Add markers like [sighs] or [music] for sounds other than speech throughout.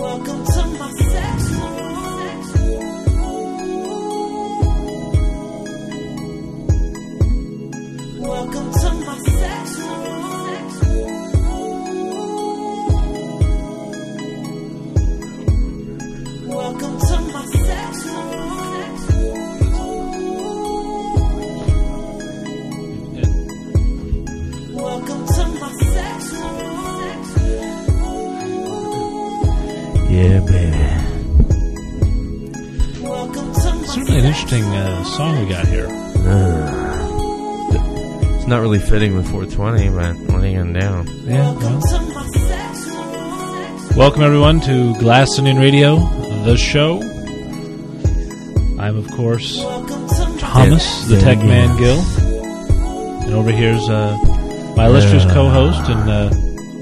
Welcome song we got here. It's not really fitting with 420, but what are you gonna do? Yeah. Welcome well. to my sex room. Welcome everyone to Glass Onion Radio, the show. I'm of course to Thomas, the Tech. Man Gill, and over here's uh, my illustrious Yeah. co-host and uh,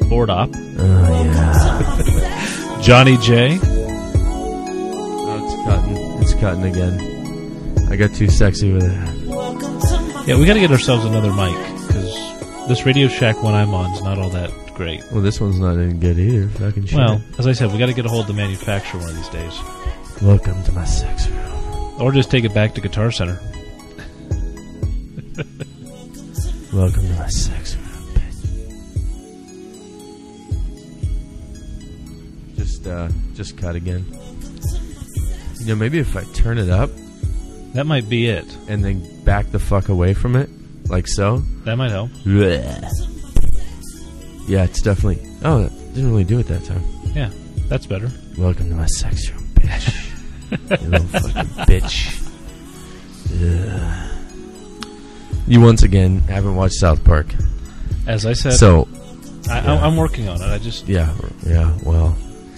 board op, Oh, yeah. [laughs] Johnny J. Oh, it's cutting. It's cutting again. I got too sexy with it. Welcome to my Yeah, we got to get ourselves another mic because this Radio Shack one I'm on is not all that great. Well, this one's not any good either. Fucking shit. Well, as I said, we got to get a hold of the manufacturer one of these days, welcome to my sex room. or just take it back to Guitar Center. Welcome to my sex room, bitch. Just, uh, just cut again. You know, maybe if I turn it up That might be it. and then back the fuck away from it, like so. That might help. Yeah, it's definitely. Oh, it didn't really do it that time. Yeah, that's better. Welcome to my sex room, bitch. [laughs] you little fucking bitch. Ugh. You once again haven't watched South Park, As I said, so I, yeah. I'm working on it. I just yeah, yeah. Well,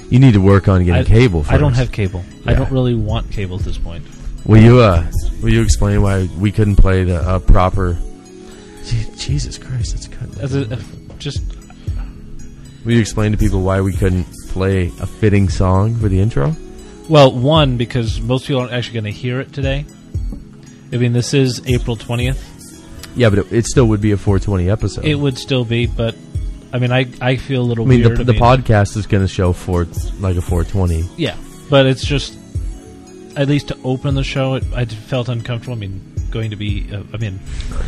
you need to work on getting I, cable. First. I don't have cable. I Yeah. don't really want cable at this point. Will you? Uh, will you explain why we couldn't play the uh, proper? Gee, Jesus Christ, that's cutting. As a, just Will you explain to people why we couldn't play a fitting song for the intro? well, one because most people aren't actually going to hear it today. I mean, this is April twentieth. Yeah, but it, it still would be a 420 episode. It would still be, but I mean, I I feel a little I mean, weird. the, I the mean, podcast is going to show for like a 420. Yeah, but it's just at least to open the show, it, I felt uncomfortable. I mean, going to be, uh, I mean,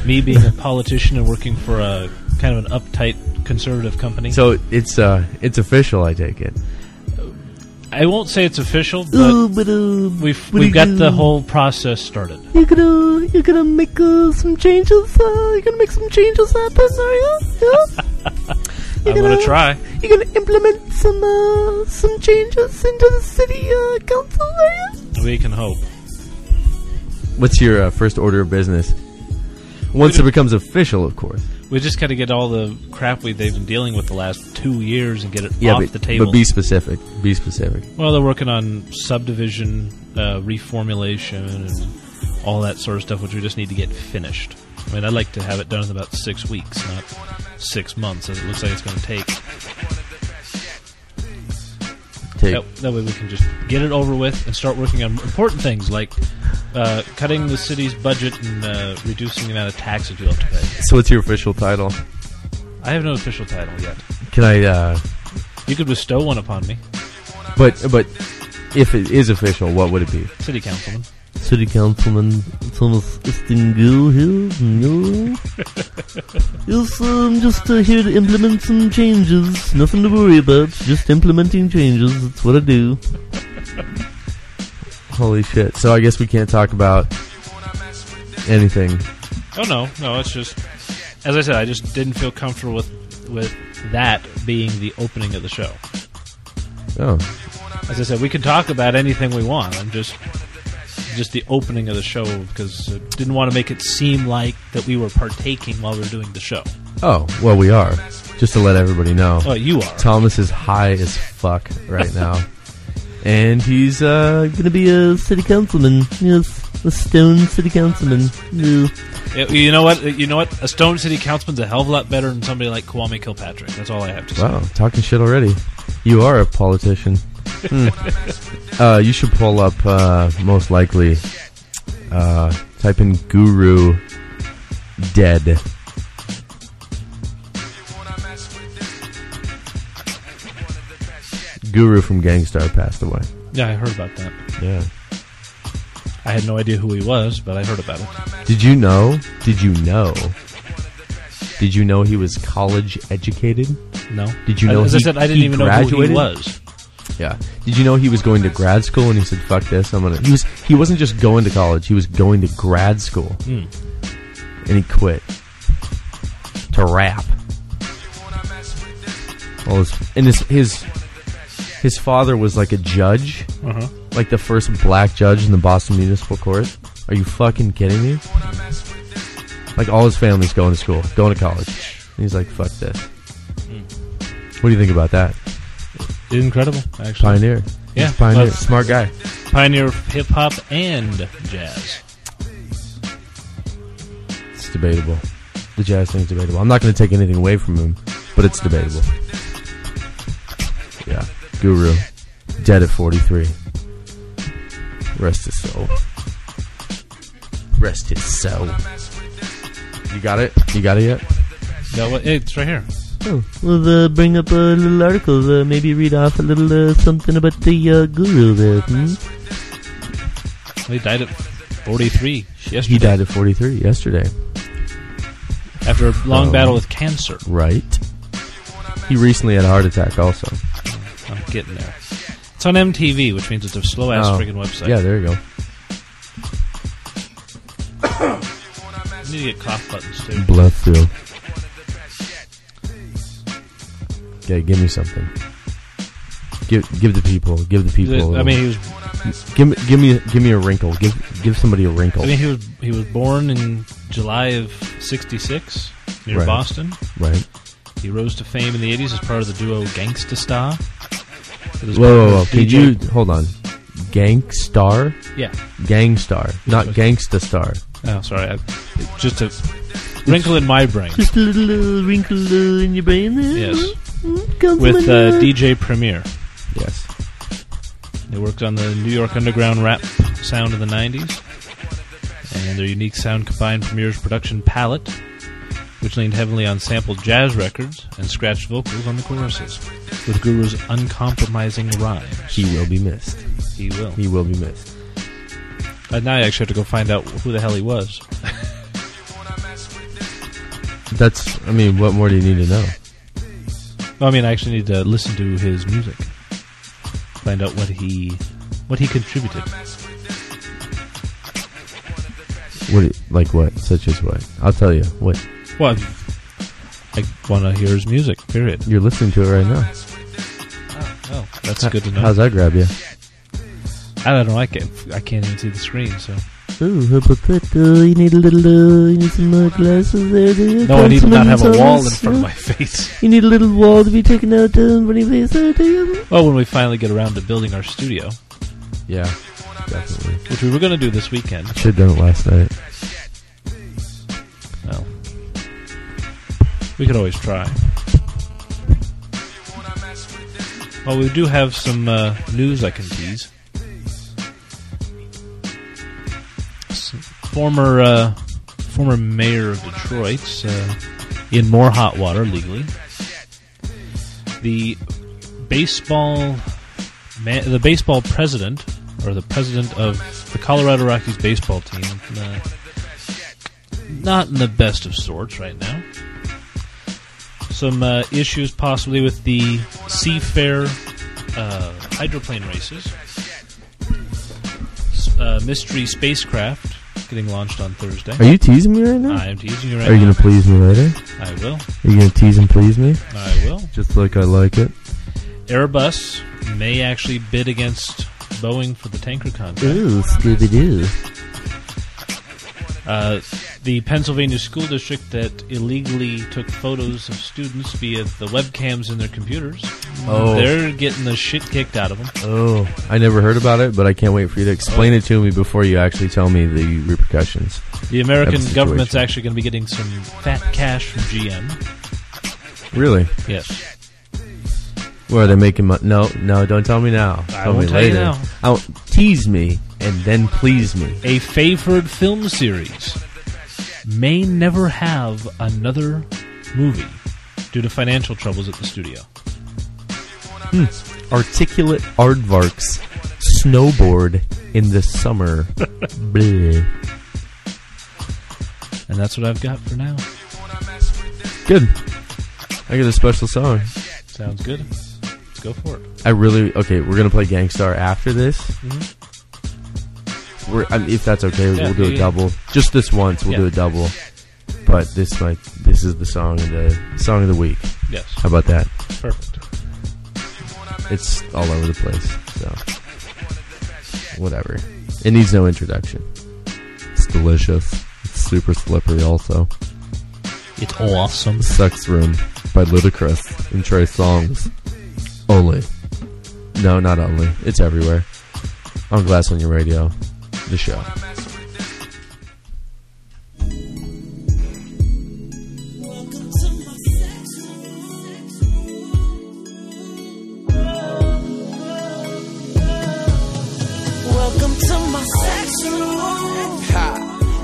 me being a politician and working for a kind of an uptight conservative company. So it's uh it's official, I take it. I won't say it's official, but but uh, we've we've got the whole process started. You're gonna you're gonna make uh, some changes. Uh, you're gonna make some changes happen, are [laughs] you? Yeah. I'm gonna try. You're gonna implement some uh, some changes into the city uh, council, are you? We can hope. What's your uh, first order of business? Once it becomes official, of course. We just got to get all the crap we they've been dealing with the last two years and get it Yeah, off but, the table. but be specific. Be specific. well, they're working on subdivision uh, reformulation and all that sort of stuff, which we just need to get finished. I mean, I'd like to have it done in about six weeks, not six months, as it looks like it's going to take. Take. That, that way, we can just get it over with and start working on important things like uh, cutting the city's budget and uh, reducing the amount of taxes we have to pay. So, what's your official title? I have no official title yet. Can I? uh You could bestow one upon me, But but if it is official, what would it be? city councilman. City Councilman Thomas Stingill here. No. yes, I'm just uh, here to implement some changes. Nothing to worry about. Just implementing changes. That's what I do. Holy shit. So I guess we can't talk about anything. Oh no, no, it's just as I said, I just didn't feel comfortable with with that being the opening of the show. Oh. As I said, we can talk about anything we want. I'm just just the opening of the show because I didn't want to make it seem like that we were partaking while we were doing the show. Oh, well, we are. Just to let everybody know. Oh, you are. Thomas is high as fuck right [laughs] now. and he's uh, going to be a city councilman. Yes, a stone city councilman. Yeah, You know what? You know what? A Stone City councilman's a hell of a lot better than somebody like Kwame Kilpatrick. That's all I have to say. Wow, talking shit already. You are a politician. Hmm. uh, you should pull up, uh, most likely, uh, type in Guru Dead. Guru from Gang Starr passed away. Yeah, I heard about that. Yeah. I had no idea who he was, but I heard about it. Did you know? Did you know? Did you know he was college educated? No. Did you know As I he- said, I didn't even know who he graduated? was. Yeah. Did you know he was going to grad school and he said, "Fuck this, I'm gonna." He was. He wasn't just going to college. He was going to grad school, Hmm. and he quit to rap. All his and his his his father was like a judge, Uh-huh. like the first black judge in the Boston Municipal Court. Are you fucking kidding me? Like all his family's going to school, going to college. And he's like, "Fuck this." What do you think about that? Incredible, actually. Pioneer. Yeah, He's pioneer. Smart guy. Pioneer of hip hop and jazz. It's debatable. The jazz thing's debatable. I'm not going to take anything away from him, but it's debatable. Yeah. Guru. Dead at 43. Rest his soul. Rest his soul. You got it? You got it yet? No, it's right here. Oh. We'll uh, bring up a little article, uh, maybe read off a little uh, something about the uh, guru there. Hmm? He died at 43 yesterday He died at 43 yesterday. after a long Oh. battle with cancer. Right. He recently had a heart attack also. I'm getting there. It's on MTV, which means it's a slow ass Oh. friggin' website. Yeah, there you go. [coughs] I need to get cough buttons too. Bless you. Okay, give me something. Give give the people. Give the people. a I mean, he was. give me give me give me a wrinkle. Give give somebody a wrinkle. I mean, he was. He was born in July of '66 near Right. Boston. right. He rose to fame in the '80s as part of the duo Gangsta Star. Whoa, whoa, whoa! of Could DJ you hold on? Gang Starr, Yeah. Gang Starr, not Gangsta Star. Oh, sorry. I, just a wrinkle in my brain Just a little uh, wrinkle in your brain there. Yes. Councilman, with uh, uh, DJ Premier. Yes. They worked on the New York underground rap sound of the 90s. And their unique sound combined Premier's production palette, which leaned heavily on sampled jazz records and scratched vocals on the choruses, with Guru's uncompromising rhymes. He will be missed. He will. He will be missed. Uh, now I actually have to go find out who the hell he was. That's. I mean, what more do you need to know? I mean, I actually need to listen to his music, find out what he what he contributed. What? Like what? Such as what? I'll tell you. What? Well, I want to hear his music. Period. You're listening to it right now. Oh, oh that's good to know. How's that grab you? I don't know. I can't. I can't even see the screen. So Oh, how about that? Uh, you need a little, uh, you need some uh, glasses there, do no, I need to not have a wall in front of my face. You need a little wall to be taken out uh, in front of your face? Well, when we finally get around to building our studio, Yeah, definitely. which we were going to do this weekend. Should have done it last night. Well, we could always try. Well, we do have some uh, news I can tease. Former uh, former mayor of Detroit uh, in more hot water legally. The baseball the baseball president or the president of the Colorado Rockies baseball team. Uh, not in the best of sorts right now. Some uh, issues possibly with the Seafair uh, hydroplane races. Uh, mystery spacecraft getting launched on Thursday. Are you teasing me right now? I am teasing you right now. Are you now. gonna please me later? I will. Are you gonna tease and please me? I will. Just like I like it. Airbus may actually bid against Boeing for the tanker contract. Ooh, Scooby Doo. Uh, the Pennsylvania school district that illegally took photos of students via the webcams in their computers. Oh. They're getting the shit kicked out of them. Oh, I never heard about it, but I can't wait for you to explain it to me before you actually tell me the repercussions. The American of government's actually going to be getting some fat cash from GM. Really? Yes. Where are they making money? No, no, don't tell me now. I tell me tell you later. now. Oh, tease me and then please me. A favored film series may never have another movie due to financial troubles at the studio. [laughs] articulate aardvarks snowboard in the summer. [laughs] And that's what I've got for now. Good. I got a special song. Sounds good. Let's go for it. I really okay. We're gonna play Gang Starr after this. Mm-hmm. We're I mean, if that's okay, Yeah, we'll do yeah, a yeah. double. Just this once, we'll do a double. But this like this is the song of the song of the week. Yes. How about that? Perfect. It's all over the place. So whatever. It needs no introduction. It's delicious. It's super slippery. Also, It's awesome. Sex Room by Ludacris and Trey Songz. Only. No, not only. It's everywhere. On Glass Onion Radio. The show.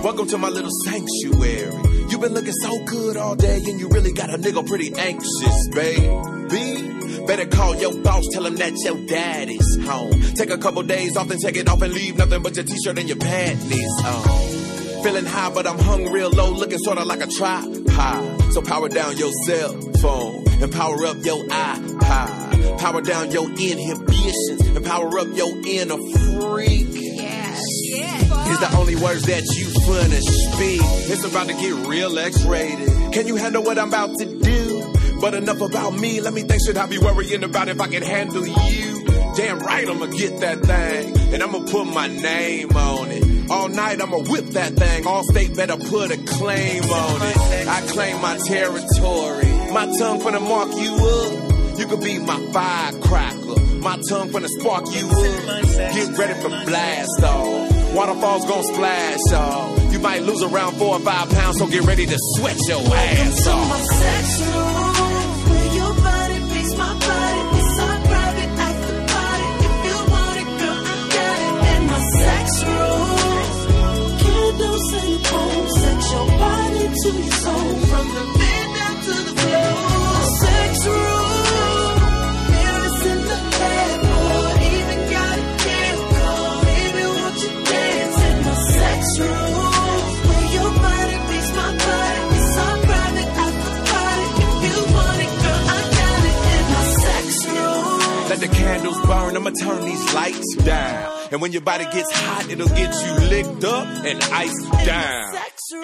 Welcome to my little sanctuary. You've been looking so good all day, and you really got a nigga pretty anxious, baby. Better call your boss, tell him that your daddy's home. Take a couple days off, and take it off and leave nothing but your t-shirt and your panties on. Feeling high, but I'm hung real low, looking sorta like a tripod. So power down your cell phone and power up your iPod. Power down your inhibitions and power up your inner freak. Is the only words that you finna speak. It's about to get real X-rated. Can you handle what I'm about to do? But enough about me. Let me think. Should I be worrying about if I can handle you? Damn right, I'ma get that thing, and I'ma put my name on it. All night, I'ma whip that thing. All state better put a claim on it. I claim my territory. My tongue finna mark you up. You could be my firecracker. My tongue finna spark you up. Get ready for blast off. Waterfalls gon' splash off. You might lose around four or five pounds, so get ready to sweat your ass my off. sex room. Where your body beats my body. It's our private. If you want it, girl, I got it. In my sex room. Candles and. Set your body to your soul. From the bed down to the floor. Sex room. Candles burn, I'ma turn these lights down. And when your body gets hot, it'll get you licked up and iced down.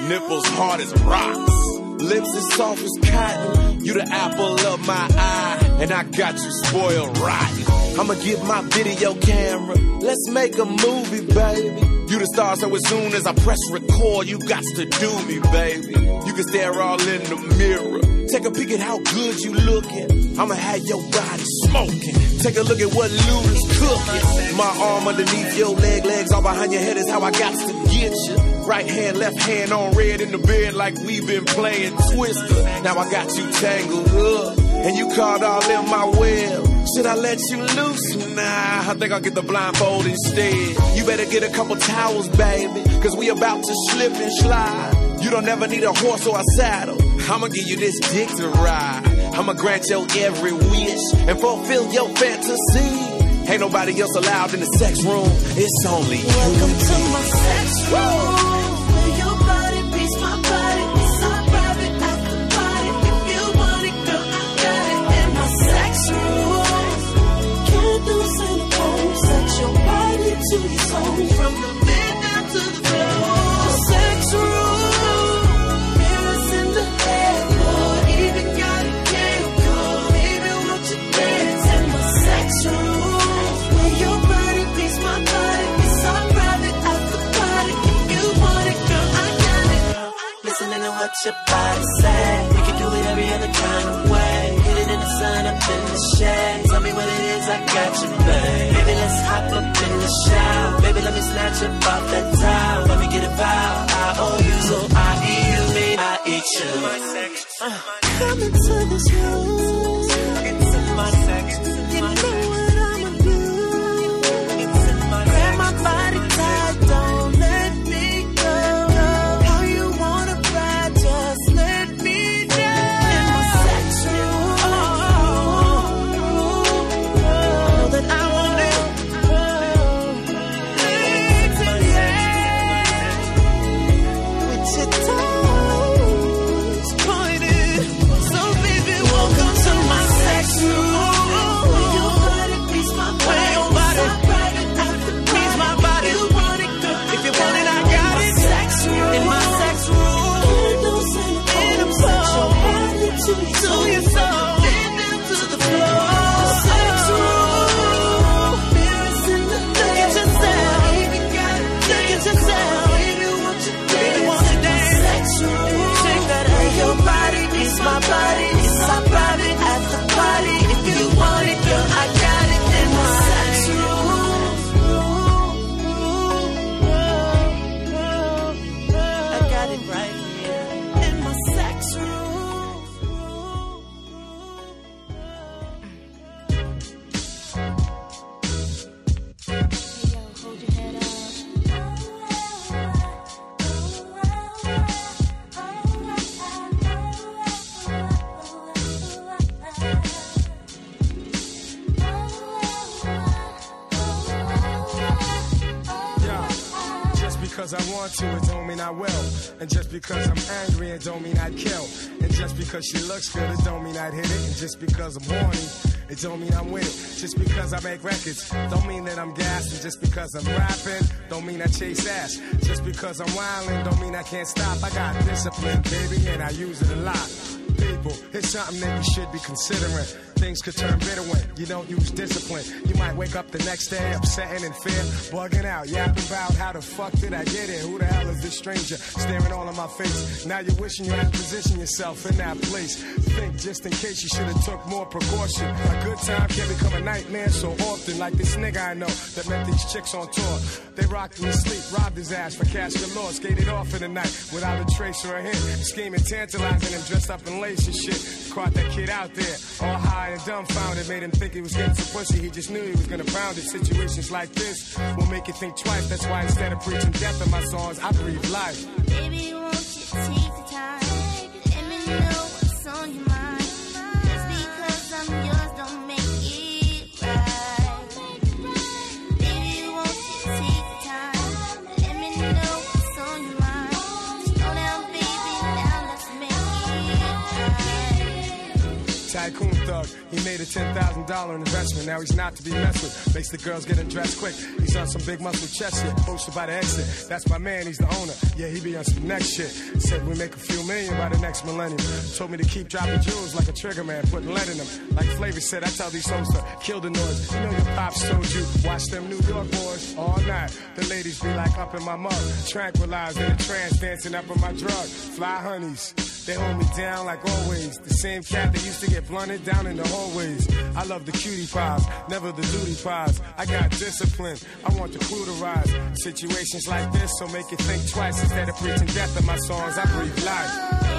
Nipples hard as rocks, lips as soft as cotton. You the apple of my eye, and I got you spoiled rotten. I'ma get my video camera, let's make a movie, baby. You the star, so as soon as I press record, you got to do me, baby. You can stare all in the mirror. Take a peek at how good you looking. I'ma have your body smoking. Take a look at what Luda's cooking. My arm underneath your leg, legs all behind your head is how I got to get you. Right hand, left hand on red in the bed like we've been playing Twister. Now I got you tangled up, and you caught all in my web. Should I let you loose? Nah, I think I'll get the blindfold instead. You better get a couple towels, baby, cause we about to slip and slide. You don't ever need a horse or a saddle. I'ma give you this dick to ride. I'ma grant your every wish and fulfill your fantasy. Ain't nobody else allowed in the sex room. It's only you. Welcome to my sex room. Is, I got. Baby, let's hop up in the shower. Baby, let me snatch up off that towel. Let me get a vow. I owe you, so I eat you, me, I eat you. Uh, Come into this room. Because I'm angry, it don't mean I'd kill. And just because she looks good, it don't mean I'd hit it. And just because I'm horny, it don't mean I'm with it. Just because I make records, don't mean that I'm gassed. And just because I'm rapping, don't mean I chase ass. Just because I'm wildin', don't mean I can't stop. I got discipline, baby, and I use it a lot. People, it's something that you should be considering. Things could turn bitter when you don't use discipline. You might wake up the next day upset and in fear, bugging out, yapping about how the fuck did I get here? Who the hell is this stranger staring all in my face? Now you're wishing you had positioned yourself in that place. Think just in case you should have took more precaution. A good time can become a nightmare so often, like this nigga I know that met these chicks on tour. They rocked him to sleep, robbed his ass for cash galore, skated off in the night without a trace or a hint. Scheming, tantalizing him, dressed up in lace and shit. Caught that kid out there, all high and dumbfounded. Made him think he was getting some pussy. He just knew he was gonna pound it. Situations like this will make you think twice. That's why instead of preaching death in my songs, I breathe life. Baby, won't you he made a ten thousand dollar investment. Now he's not to be messed with. Makes the girls get undressed quick. He's on some big muscle chest shit, posted by the exit. That's my man, he's the owner. Yeah, he be on some next shit. Said we make a few million by the next millennium. Told me to keep dropping jewels like a trigger man, putting lead in them. Like Flavor said, I tell these hoes to kill the noise. You know your pops told you, watch them New York boys all night. The ladies be like up in my mug, tranquilized in a trance, dancing up on my drug. Fly honeys. They hold me down like always. The same cat that used to get blunted down in the hallways. I love the cutie pies, never the duty pies. I got discipline, I want the crew to rise. Situations like this, so make you think twice. Instead of preaching death in my songs, I breathe life.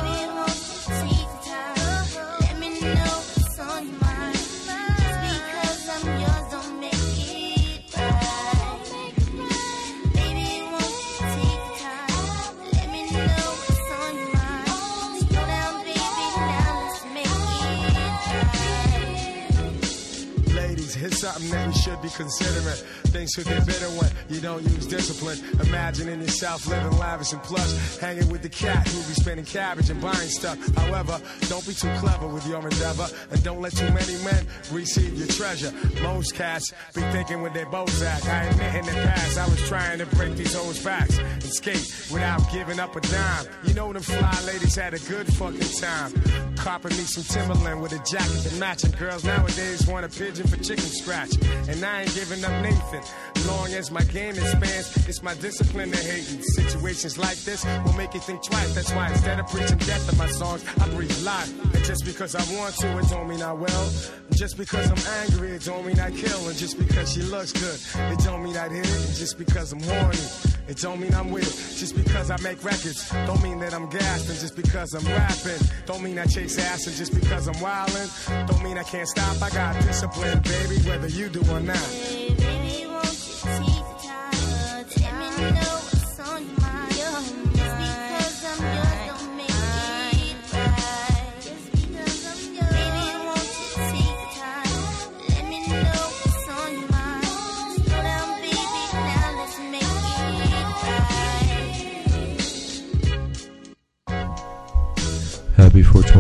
Something that you should be considering. Things could get better when you don't use discipline. Imagining yourself living lavish and plush, hanging with the cat who be spending cabbage and buying stuff. However, don't be too clever with your endeavor, and don't let too many men receive your treasure. Most cats be thinking with their Bozak. I admit in the past I was trying to break these old backs and skate without giving up a dime. You know them fly ladies had a good fucking time. Copping me some Timberland with a jacket to match. And girls nowadays want a pigeon for chicken scratch. And I ain't giving up Nathan. Long as my game expands, it's my discipline to hating. Situations like this will make you think twice. That's why instead of preaching death in my songs, I breathe life. And just because I want to, it don't mean I will. Just because I'm angry, it don't mean I kill. And just because she looks good, it don't mean I'd hit it. And just because I'm horny. It don't mean I'm with it. Just because I make records, don't mean that I'm. And just because I'm rapping, don't mean I chase ass. And just because I'm wildin', don't mean I can't stop. I got discipline, baby, whether you do or not.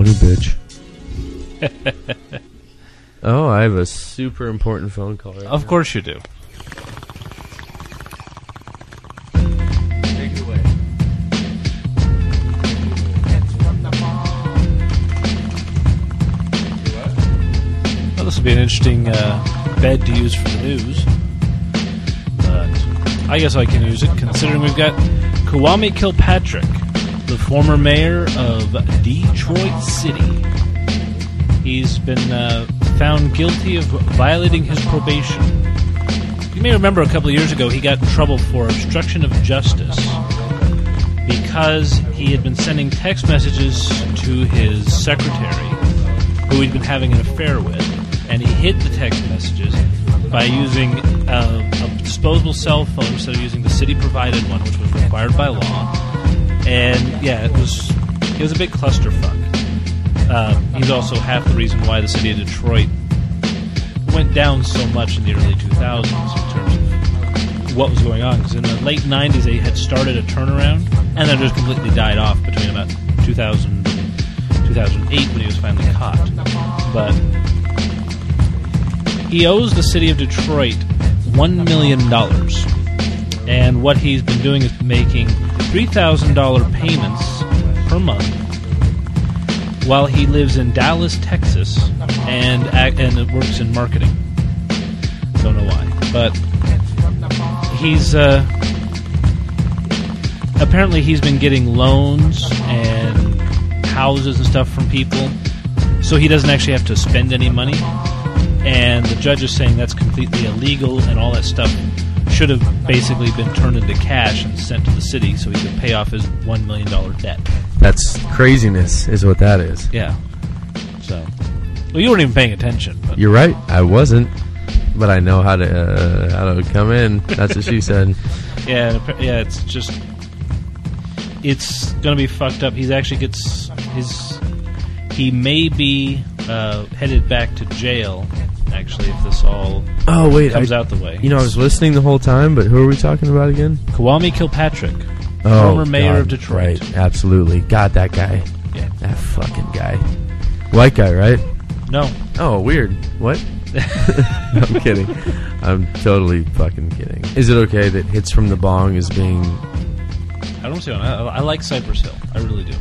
Happy 420, bitch. [laughs] oh, I have a super important phone call right Of now. course you do. Take it away. Well, this will be an interesting uh, bed to use for the news. But I guess I can use it considering we've got Kwame Kilpatrick, the former mayor of Detroit City. He's been uh, found guilty of violating his probation. You may remember a couple of years ago he got in trouble for obstruction of justice because he had been sending text messages to his secretary, who he'd been having an affair with, and he hid the text messages by using uh, a disposable cell phone instead of using the city-provided one, which was required by law. And yeah, it was it was a big clusterfuck. Uh, he's also half the reason why the city of Detroit went down so much in the early 2000s in terms of what was going on. Because in the late '90s, they had started a turnaround, and then it just completely died off between about 2000 and 2008 when he was finally caught. But he owes the city of Detroit one million dollars, and what he's been doing is making three thousand dollar payments per month while he lives in Dallas, Texas, and and works in marketing. Don't know why, but he's uh, apparently he's been getting loans and houses and stuff from people, so he doesn't actually have to spend any money. And the judge is saying that's completely illegal, and all that stuff should have basically been turned into cash and sent to the city so he could pay off his one million dollar debt. That's craziness, is what that is. Yeah. So, well, you weren't even paying attention. But You're right. I wasn't, but I know how to uh, how to come in. That's what she said. [laughs] yeah, yeah, it's just it's gonna be fucked up. He's actually gets his he may be uh, headed back to jail. Actually, if this all Oh wait, comes I, out the way, you know I was listening the whole time, but who are we talking about again? Kwame Kilpatrick, Oh, former mayor God, of Detroit. Right, absolutely. God, that guy. Yeah. That fucking guy. White guy, right? No, Oh, weird. What? No, [laughs] [laughs] I'm kidding. I'm totally fucking kidding. Is it okay that hits from the bong is being I don't see. I, I like Cypress Hill. I really do.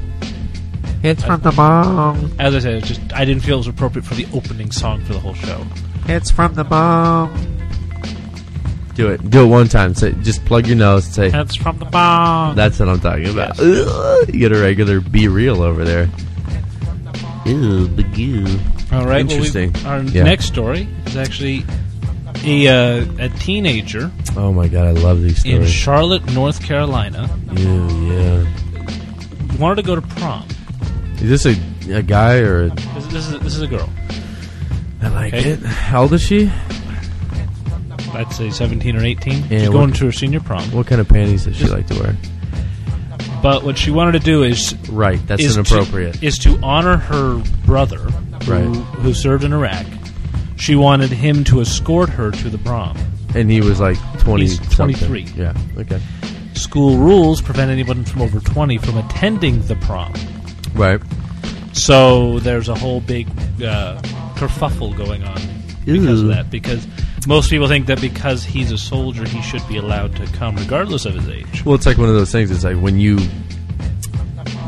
Hits from the bong? As I said, it's just I didn't feel it was appropriate for the opening song for the whole show. It's from the bong. Do it. Do it one time. Say, just plug your nose and say, It's from the bong. That's what I'm talking about. Ugh, you get a regular be real over there. Ew, big ew. All right. well, we- Interesting. our Yeah. next story is actually a uh, a teenager Oh my god, I love these stories. in stories. Charlotte, North Carolina, Ew, yeah. wanted to go to prom. Is this a, a guy or a, This, this is this is a girl. I like Okay. it. How old is she? I'd say seventeen or eighteen. Yeah, She's what- going to her senior prom. What kind of panties does she like to wear? But what she wanted to do is Right, that's is inappropriate. To, is to honor her brother, who, Right. who served in Iraq. She wanted him to escort her to the prom. and he was like 20 He's something. 23. Yeah, okay. School rules prevent anyone from over twenty from attending the prom. Right. So there's a whole big uh, kerfuffle going on because Ew. of that. Because most people think that because he's a soldier, he should be allowed to come regardless of his age. Well, it's like one of those things. It's like when you,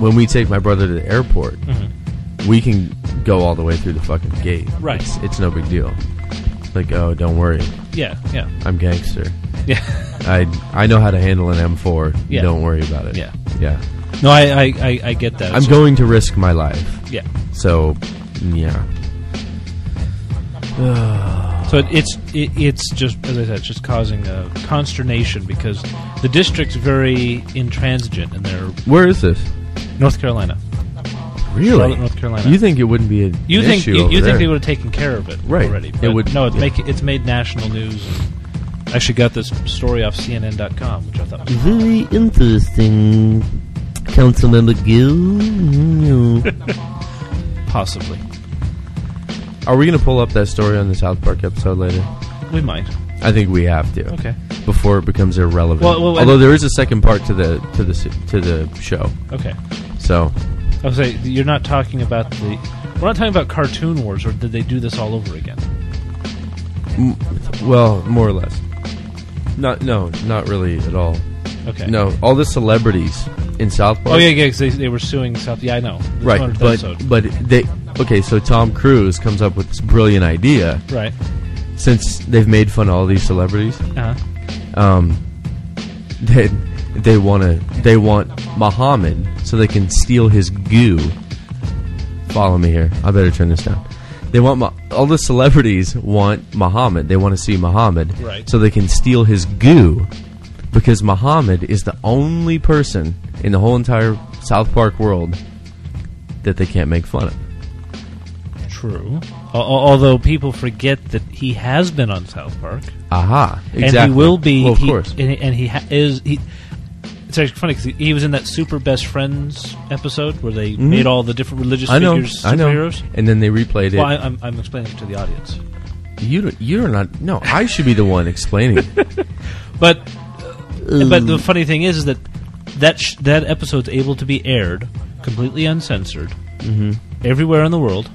when we take my brother to the airport, we can go all the way through the fucking gate. Mm-hmm. Right. It's, it's no big deal. Like, oh, don't worry, Yeah, yeah, I'm gangster. yeah. [laughs] I I know how to handle an M4. Yeah. Don't worry about it. Yeah. yeah. No, I, I, I, I get that. I'm So- going to risk my life. Yeah. So, yeah. So it, it's it, it's just as I said, it's just causing a consternation because the district's very intransigent and they're Where is this? North Carolina, Really? Charlotte, North Carolina. You think it wouldn't be an you think issue you, think there. they would have taken care of it Right. already? It would- no, it's yeah. make it's made national news. I actually got this story off CNN.com, which I thought was Very interesting. Councilmember Gill. [laughs] Possibly Are we going to pull up that story on the South Park episode later? we might. I think we have to. Okay, Before it becomes irrelevant. Well, well, Although there is a second part to the to the to the show. okay. So, I was say you're not talking about the. We're not talking about Cartoon Wars, or did they do this all over again? well, more or less. Not no, not really at all. Okay. No, all the celebrities in South Park. Oh yeah, yeah. they, they were suing South. Yeah, I know. The Right, 200th but episode. but they okay. So Tom Cruise comes up with this brilliant idea. right. Since they've made fun of all these celebrities, Uh-huh. um, they they want to they want Muhammad so they can steal his goo. Follow me here. I better turn this down. They want Mu- all the celebrities want Muhammad. They want to see Muhammad, Right. So they can steal his goo because Muhammad is the only person in the whole entire South Park world that they can't make fun of. True. Al- al- although people forget that he has been on South Park, Aha! Exactly. and he will be. Well, of he- course. and, he- and he ha- is. He, it's actually funny because he was in that Super Best Friends episode where they made all the different religious Mm-hmm. I know. figures I know. superheroes. And then they replayed it. Well, I, I'm, I'm explaining it to the audience. You you're not. No, I should be the one explaining. [laughs] But but the funny thing is, is that that sh- that episode's able to be aired completely uncensored mm-hmm. everywhere in the world,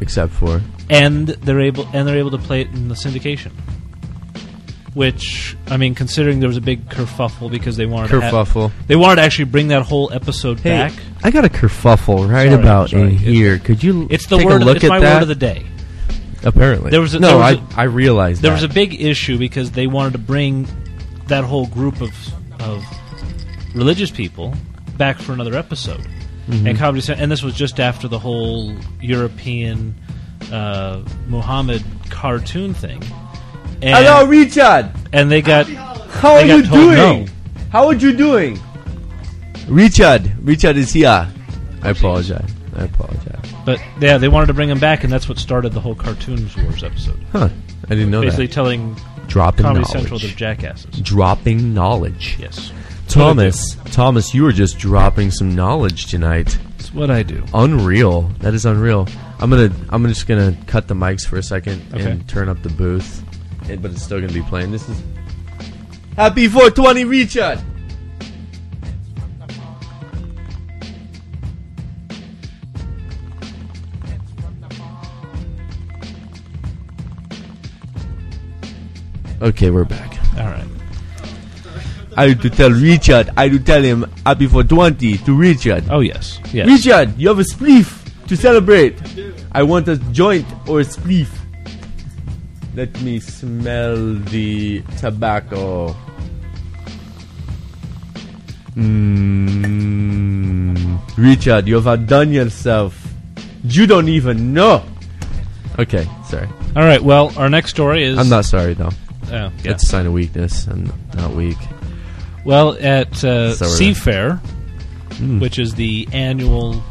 Except for and they're able and they're able to play it in the syndication. Which I mean, considering there was a big kerfuffle because they wanted to kerfuffle. they wanted to actually bring that whole episode Hey, back. I got a kerfuffle right Sorry, about sorry. in here. Could you It's the take word. a look it's at my that? word of the day. Apparently, There was a- no. there I was a- I realized There that. was a big issue because they wanted to bring that whole group of of religious people back for another episode. Mm-hmm. And Comedy Cent- and this was just after the whole European uh, Muhammad cartoon thing. And, Hello, Richard. and they got How They are got you told doing? no. How are you doing? Richard, Richard is here. I apologize. I apologize. but yeah they wanted to bring him back and that's what started the whole cartoons wars episode. Huh? I didn't know Basically that. telling Dropping Comedy knowledge. Central they're jackasses. Dropping knowledge. Yes. Thomas, Thomas, you were just dropping some knowledge tonight. It's what I do. Unreal. That is unreal. I'm gonna. I'm just gonna cut the mics for a second Okay. and turn up the booth, but it's still gonna be playing. This is Happy 420, Richard. Okay, we're back. All right. I had to tell Richard. I had to tell him Happy for 20 to Richard. Oh yes. Yes. Richard, you have a spliff to celebrate. I want a joint or a spliff. Let me smell the tobacco. Mmm. Richard, you have outdone yourself. You don't even know. Okay, sorry. All right. Well, our next story is I'm not sorry though. Oh, yeah. That's a sign of weakness. I'm not weak. Well, at uh, Sorta. Seafair, Hmm. which is the annual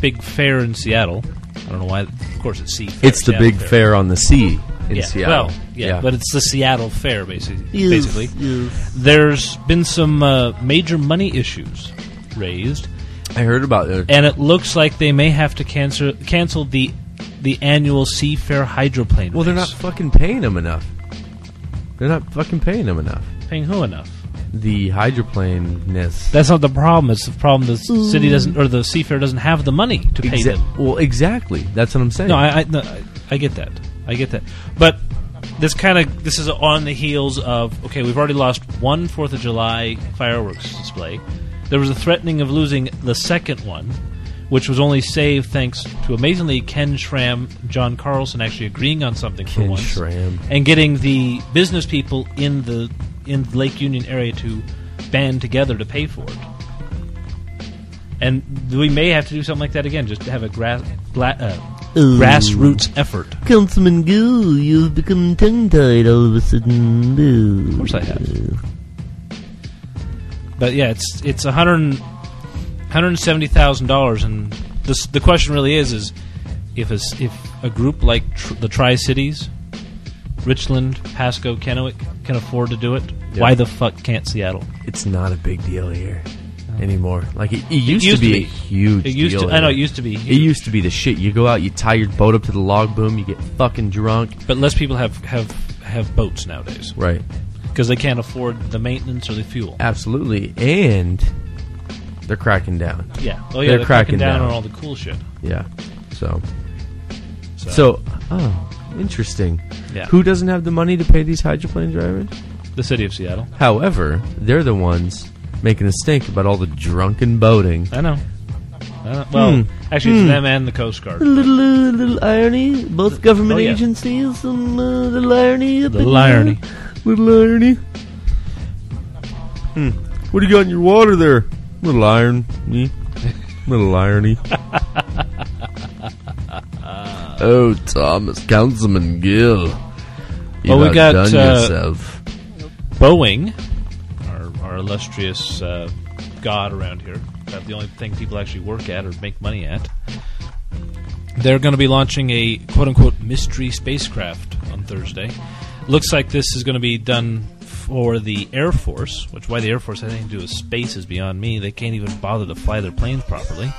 big fair in Seattle. I don't know why. Of course, it's Seafair. It's the Seattle big fair on the sea in Yeah. Seattle. Well, yeah, but it's the Seattle Fair, basically. Yes, Basically, yes. there's been some uh, major money issues raised, I heard about it. and it looks like they may have to cancel cancel the the annual Seafair hydroplane. Well, they're not race. fucking paying them enough. They're not fucking paying them enough. paying who enough. The hydroplane-ness. That's not the problem. It's the problem the city doesn't or the seafarer doesn't have the money to pay Exa- them. well, exactly. That's what I'm saying. No, I, I, no, I, I get that. I get that. But this kind of this is on the heels of okay, we've already lost one Fourth of July fireworks display. There was a threatening of losing the second one, which was only saved thanks to amazingly Ken Schramm, John Carlson actually agreeing on something for once, Schramm. and getting the business people in the in the Lake Union area to band together to pay for it. And we may have to do something like that again, just to have a grass, gla- uh, Ooh. grassroots effort. Councilman Goo, you've become tongue-tied all of a sudden. Boo. Of course I have. But yeah, it's it's a hundred hundred seventy thousand dollars, and this the question really is is if a if a group like tr- the Tri Cities, Richland, Pasco, Kennewick can afford to do it, Yeah. why the fuck can't Seattle? It's not a big deal here anymore. Like it, it, used, used to be, to be. a huge It used deal. to. I know it used to be, It used to be the shit. You go out, you tie your boat up to the log boom, you get fucking drunk. but less people have have have boats nowadays Right. because they can't afford the maintenance or the fuel. Absolutely. And they're cracking down. Yeah. Oh yeah, They're they're, cracking cracking down, down. on all the cool shit. Yeah. So. So, So, oh, interesting. yeah, Who doesn't have the money to pay these hydroplane drivers? the city of Seattle. However, they're the ones making a stink about all the drunken boating. I know. I know. Well, Hmm. actually, it's Hmm. them and the Coast Guard. A little, uh, little irony. Both government Oh, yeah. agencies. Some uh, little irony. Little irony. Little irony. Hmm. What do you got in your water there? Little iron. Me. Little irony. oh, Thomas, Councilman Gill. You Well, we got, outdone uh, yourself. Boeing, our, our illustrious uh, god around here, about the only thing people actually work at or make money at. They're going to be launching a quote unquote mystery spacecraft on Thursday. Looks like this is going to be done for the Air Force, which why the Air Force has anything to do with space is beyond me. They can't even bother to fly their planes properly.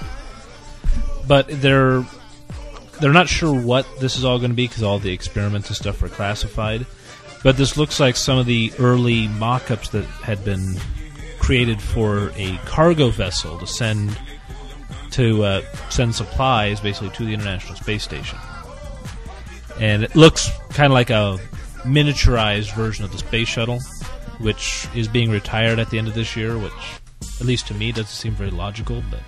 But they're they're not sure what this is all going to be because all the experiments and stuff are classified. But this looks like some of the early mock-ups that had been created for a cargo vessel to send to uh, send supplies basically to the International Space Station. And it looks kind of like a miniaturized version of the space shuttle, which is being retired at the end of this year, which, at least to me, doesn't seem very logical, but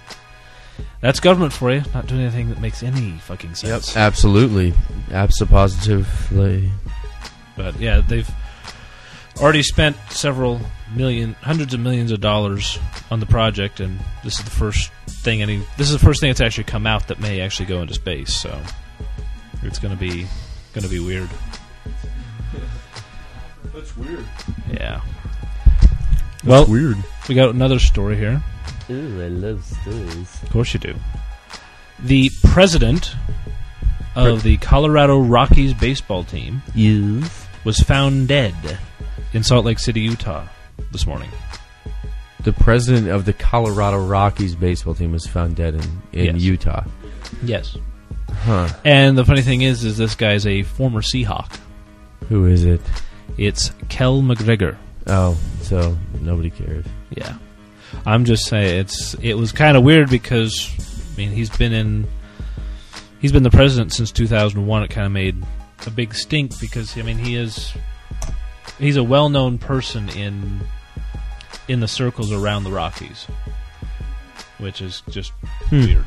that's government for you, not doing anything that makes any fucking sense. Absolutely. Absolutely. But yeah, they've already spent several million, hundreds of millions of dollars on the project, and this is the first thing any. This is the first thing that's actually come out that may actually go into space. So it's going to be going to be weird. That's weird. Yeah. Well, weird. we got another story here. Ooh, I love stories. Of course you do. The president of the Colorado Rockies baseball team Yes. was found dead in Salt Lake City, Utah, this morning. The president of the Colorado Rockies baseball team was found dead in, in Yes. Utah. Yes. Huh. And the funny thing is, is this guy's a former Seahawk. Who is it? It's Keli McGregor. Oh, so nobody cares. Yeah. I'm just saying it's it was kind of weird because I mean he's been in he's been the president since 2001. It kind of made a big stink because I mean he is he's a well-known person in in the circles around the Rockies, which is just Hmm. weird.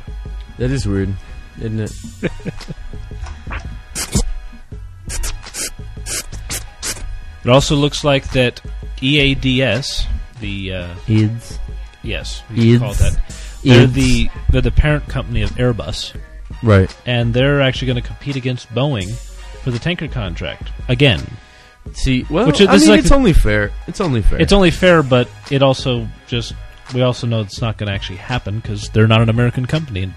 That is weird, isn't it? [laughs] It also looks like that EADS, the uh, Ids. yes, you can call it that. They're Ids. the they're the parent company of Airbus. Right. and they're actually going to compete against Boeing for the tanker contract again. See, well, Which is- I this is mean, like it's the- only fair. It's only fair. It's only fair, but it also just we also know it's not going to actually happen because they're not an American company, and,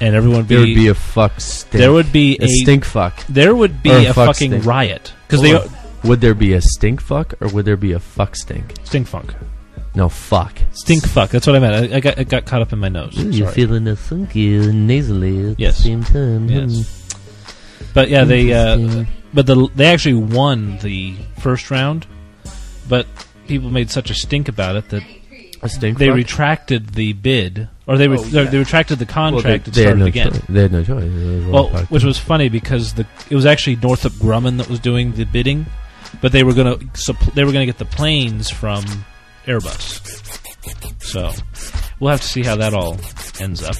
and everyone would be, there would be a fuck stink. there would be a, stink fuck. there would be or a a, fuck fucking stink. riot because Hold they on. Would there be a stink fuck or would there be a fuck stink? stink funk No, fuck. stink fuck. That's what I meant. I, I got I got caught up in my nose. Ooh, you're Sorry. feeling uh, funky and nasally at Yes. the same time. Yes. But yeah, they uh, Interesting. but the they actually won the first round, but people made such a stink about it that A stink they fuck? retracted the bid, or they re- Oh, yeah. they retracted the Well, contract they, and they had started no again. choice. They had no choice. It was Well, fucked which was funny because the it was actually Northrop Grumman that was doing the bidding, but they were gonna they were going to get the planes from Airbus. So we'll have to see how that all ends up.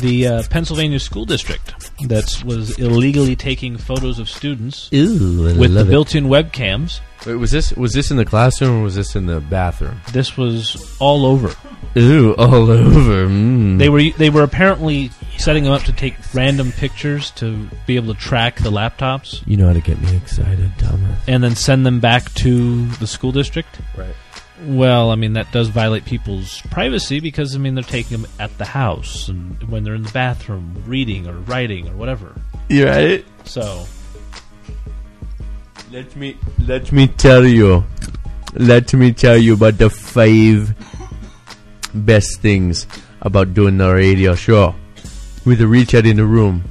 The uh, Pennsylvania school district that was illegally taking photos of students Ooh, with the built-in webcams. Wait, was this was this in the classroom or was this in the bathroom? This was all over. Ooh, all over. Mm. They were they were apparently setting them up to take random pictures to be able to track the laptops You know how to get me excited, Thomas. and then send them back to the school district. Right. Well, I mean that does violate people's privacy because I mean they're taking them at the house and when they're in the bathroom reading or writing or whatever. You right? So Let me let me tell you. Let me tell you about the five best things about doing the radio show with the Richard in the room.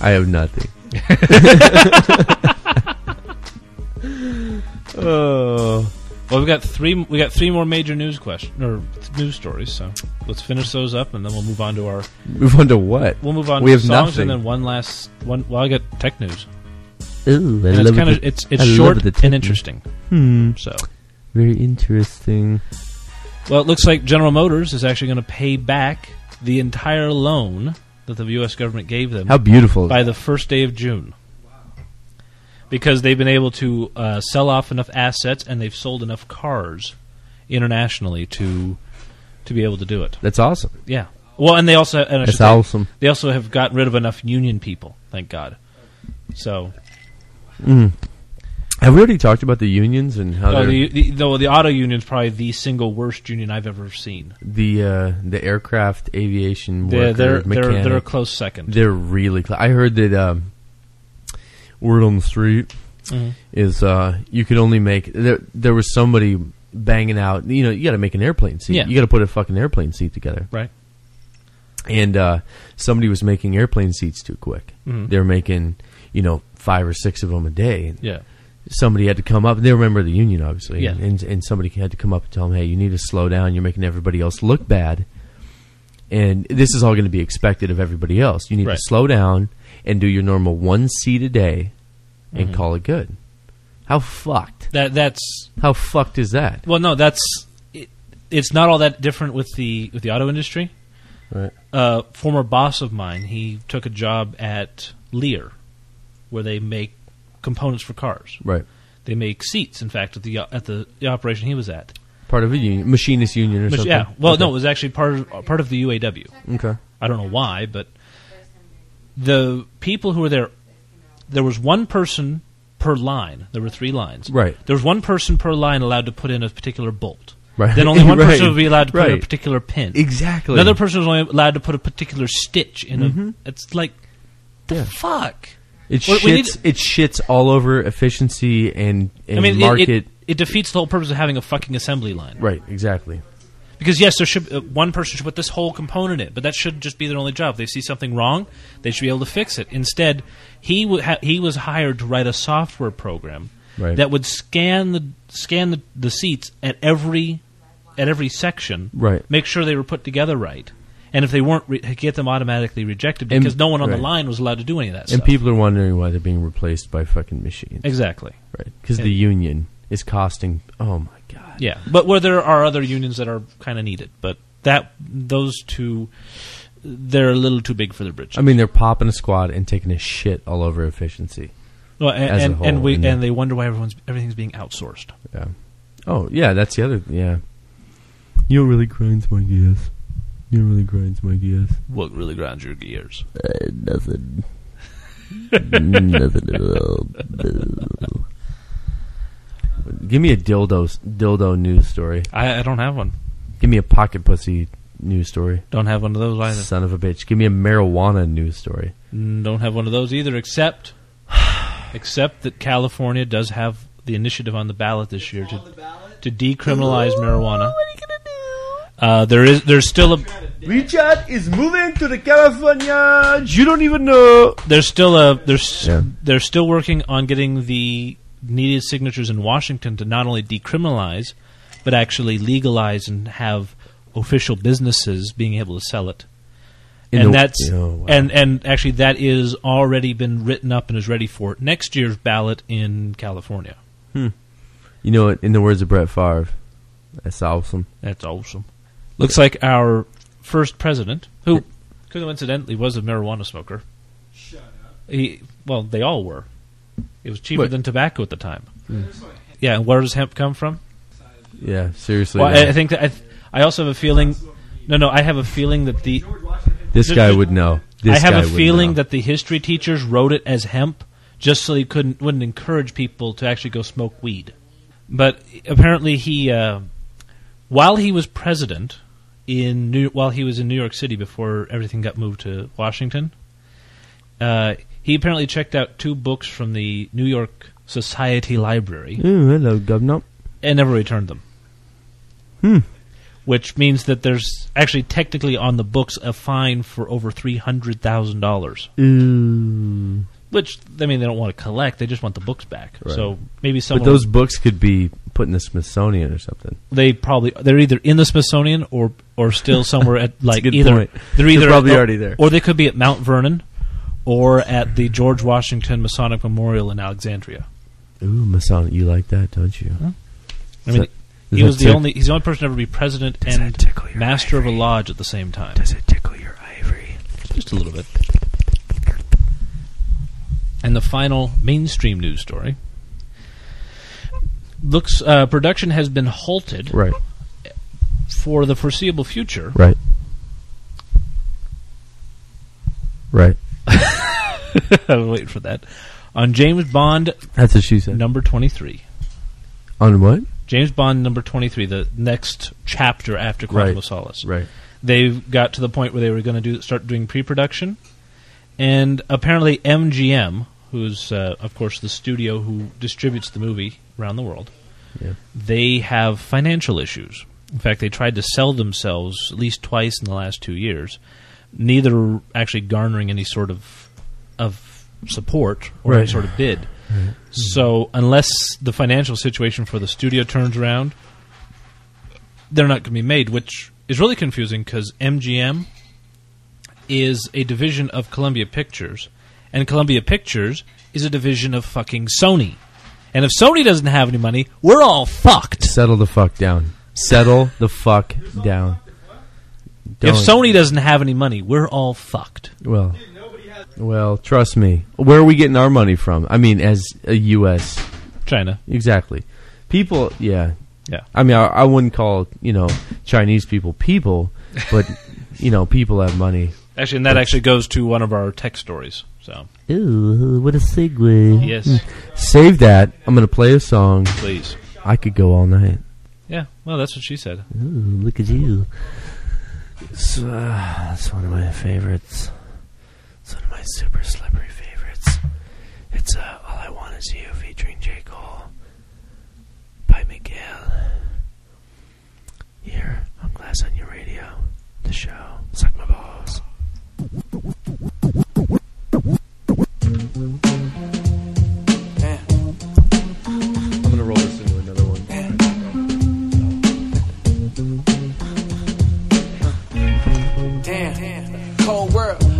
I have nothing. [laughs] [laughs] oh, well we've got three we got three more major news question or news stories. So let's finish those up and then we'll move on to our move on to what? we'll move on We to have songs nothing. and then one last one. Well, I got tech news. Ooh, I And it's kind of it's it's I short and interesting. Hmm. So Very interesting. Well, it looks like General Motors is actually going to pay back the entire loan that the U.S. government gave them How beautiful! by the first day of June. Because they've been able to uh, sell off enough assets and they've sold enough cars internationally to to be able to do it. That's awesome. Yeah. Well, and they also and That's awesome. they also have gotten rid of enough union people. Thank God. So Mm. Have we already talked about the unions and how oh, they're the, the, the the auto union is probably the single worst union I've ever seen. the uh, the aircraft aviation They're worker they're they're, mechanic. they're a close second. They're really. Cl- I heard that um, word on the street Mhm. is uh, you could only make there. There was somebody banging out. You know, you got to make an airplane seat. Yeah. You got to put a fucking airplane seat together. Right. and uh, somebody was making airplane seats too quick. Mhm. They were making, you know, five or six of them a day. Yeah. Somebody had to come up. They were a member of the union, obviously. Yeah. And, and somebody had to come up and tell them, hey, you need to slow down. You're making everybody else look bad. And this is all going to be expected of everybody else. You need Right. to slow down and do your normal one seat a day and Mhm. call it good. How fucked? That that's How fucked is that? well, no, that's it, it's not all that different with the with the auto industry. Right. Uh, former boss of mine, he took a job at Lear, where they make components for cars. Right. They make seats. In fact, at the at the, the operation he was at. Part of a union, machinist union or Which- something. yeah. Well, no, it was actually part of part of the UAW. Okay. I don't know why, but the people who were there, there was one person per line. There were three lines. Right. There was one person per line allowed to put in a particular bolt. Right. Then only [laughs] one Right. person would be allowed to put in a Right. particular pin. Exactly. Another person was only allowed to put a particular stitch in Mhm. a. It's like the Yeah. fuck. It Well, we shits. it shits all over efficiency and, and I mean, it- market. it, it defeats the whole purpose of having a fucking assembly line. right. Exactly. Because yes, there should uh, one person should put this whole component in, but that should just be their only job. If they see something wrong, they should be able to fix it. Instead, he w- ha- he was hired to write a software program Right. that would scan the scan the, the seats at every at every section, Right. Make sure they were put together right, and if they weren't, re- get them automatically rejected And- because no one on right. the line was allowed to do any of that. And stuff. people are wondering why they're being replaced by fucking machines. exactly, Right. Because the union is costing. Oh my god. yeah. But where there are other unions that are kind of needed, but that those two, they're a little too big for the bridge. I mean, they're popping a squad and taking a shit all over efficiency. Well, and as a and, whole, and we and- and they wonder why everyone's everything's being outsourced. Yeah. Oh yeah, that's the other. Yeah. You know, really grinds my gears. You know, really grinds my gears. What really grinds your gears? Uh, nothing. [laughs] nothing at all. Give me a dildo dildo news story. I, I don't have one. Give me a pocket pussy news story. Don't have one of those either. Son of a bitch. Give me a marijuana news story. Mm, Don't have one of those either. Except, [sighs] except that California does have the initiative on the ballot this year to to decriminalize marijuana. What are you gonna do? Uh, there is there's still a Richard is moving to the California. You don't even know. there's still a there's Yeah. they're still working on getting the needed signatures in Washington to not only decriminalize but actually legalize and have official businesses being able to sell it. In and the- that's Oh, wow. and and actually that is already been written up and is ready for next year's ballot in California. Hmm. You know what? In the words of Brett Favre, that's awesome. That's awesome. Looks like our first president, who coincidentally was a marijuana smoker. Shut up. He well, they all were. It was cheaper What? than tobacco at the time. Yeah, and where does hemp come from? Yeah, seriously. Well. I, I think that I, th- I also have a feeling. No, no, I have a feeling that the this guy would know. This I have guy a would feeling know. that the history teachers wrote it as hemp just so they couldn't wouldn't encourage people to actually go smoke weed. But apparently, he uh, while he was president in New, while he was in New York City before everything got moved to Washington, uh, he apparently checked out two books from the New York Society Library Ooh, hello, governor. and never returned them. Hmm. Which means that there's actually technically on the books a fine for over three hundred thousand dollars. Ooh. Which I mean, they don't want to collect; they just want the books back. Right. So maybe some But someone those books could be put in the Smithsonian or something. they probably they're either in the Smithsonian or or still somewhere at [laughs] like good either point. they're They're either probably or, already there. or they could be at Mount Vernon or at the George Washington Masonic Memorial in Alexandria. Ooh, Masonic, you like that, don't you? I mean, that- he was the tick- only he's the only person to ever be president Does and that tickle your master of a lodge at the same time. Does it tickle your ivory? Just a little bit. And the final mainstream news story looks uh, production has been halted Right, for the foreseeable future. right, right. [laughs] I was waiting for that on James Bond That's what she said. number twenty three. On what? James Bond number twenty three, the next chapter after Quantum Right. of Solace. Right. They got to the point where they were going to do start doing pre-production, and apparently MGM, who's uh, of course the studio who distributes the movie around the world, Yeah. they have financial issues. In fact, they tried to sell themselves at least twice in the last two years neither actually garnering any sort of of support or any Right. sort of bid. So unless the financial situation for the studio turns around, they're not going to be made, which is really confusing because MGM is a division of Columbia Pictures, and Columbia Pictures is a division of fucking Sony. And if Sony doesn't have any money, we're all fucked. Settle the fuck down. Settle the fuck down. If Don't- Sony doesn't have any money, we're all fucked. well, well, trust me. Where are we getting our money from? I mean, as a U.S. China. Exactly. People, yeah. Yeah. I mean, I, I wouldn't call you know Chinese people people, but [laughs] you know, people have money. Actually, and that actually goes to one of our tech stories. So, Ooh, what a segue. yes, hmm. Save that. I'm gonna play a song. please. I could go all night. Yeah, well, that's what she said. Ooh, look at you. It's, uh, it's one of my favorites. It's one of my super slippery favorites. It's uh, All I Want Is You featuring J. Cole by Miguel. Here on Glass on Your Radio, the show. Suck my balls.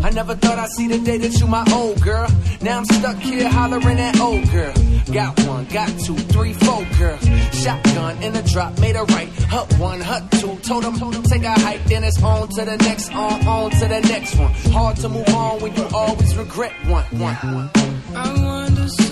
I never thought I'd see the day that you my old girl. Now I'm stuck here hollering at old girl. Got one, got two, three, four girl. Shotgun in the drop, made a right. Hut one, hut two. Told him, told him take a hike, then it's on to the next, on, on to the next one. Hard to move on when you always regret one, one, one. I wonder sometimes.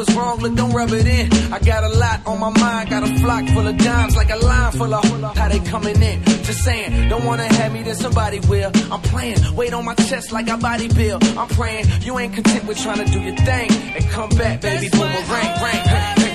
Was wrong, look, don't rub it in. I got a lot on my mind, got a flock full of dimes, like a line full of how they coming in. Just saying, don't wanna have me, then somebody will. I'm playing, weight on my chest like I body bill. I'm praying, you ain't content with trying to do your thing. And come back, baby, boomerang, ring, ring, ring.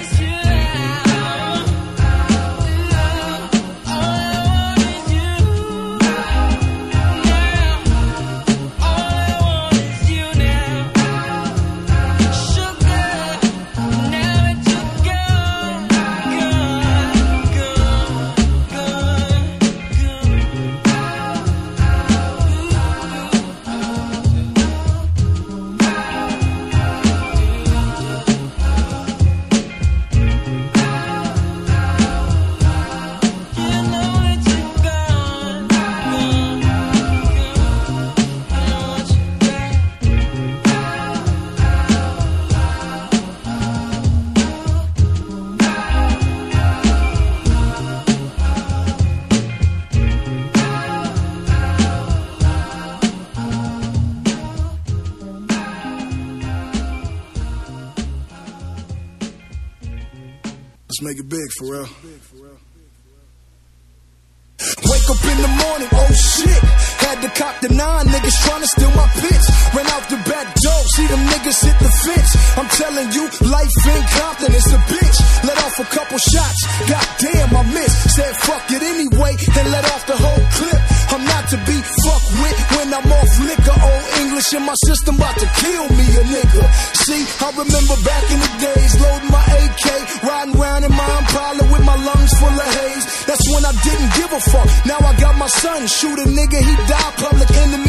Compton is a bitch. Let off a couple shots, goddamn I missed. Said fuck it anyway, and let off the whole clip. I'm not to be fucked with when I'm off liquor. Old English in my system about to kill me a nigga. See, I remember back in the days, loading my AK, riding around in my Impala with my lungs full of haze. That's when I didn't give a fuck. Now I got my son, shoot a nigga, he died, public enemy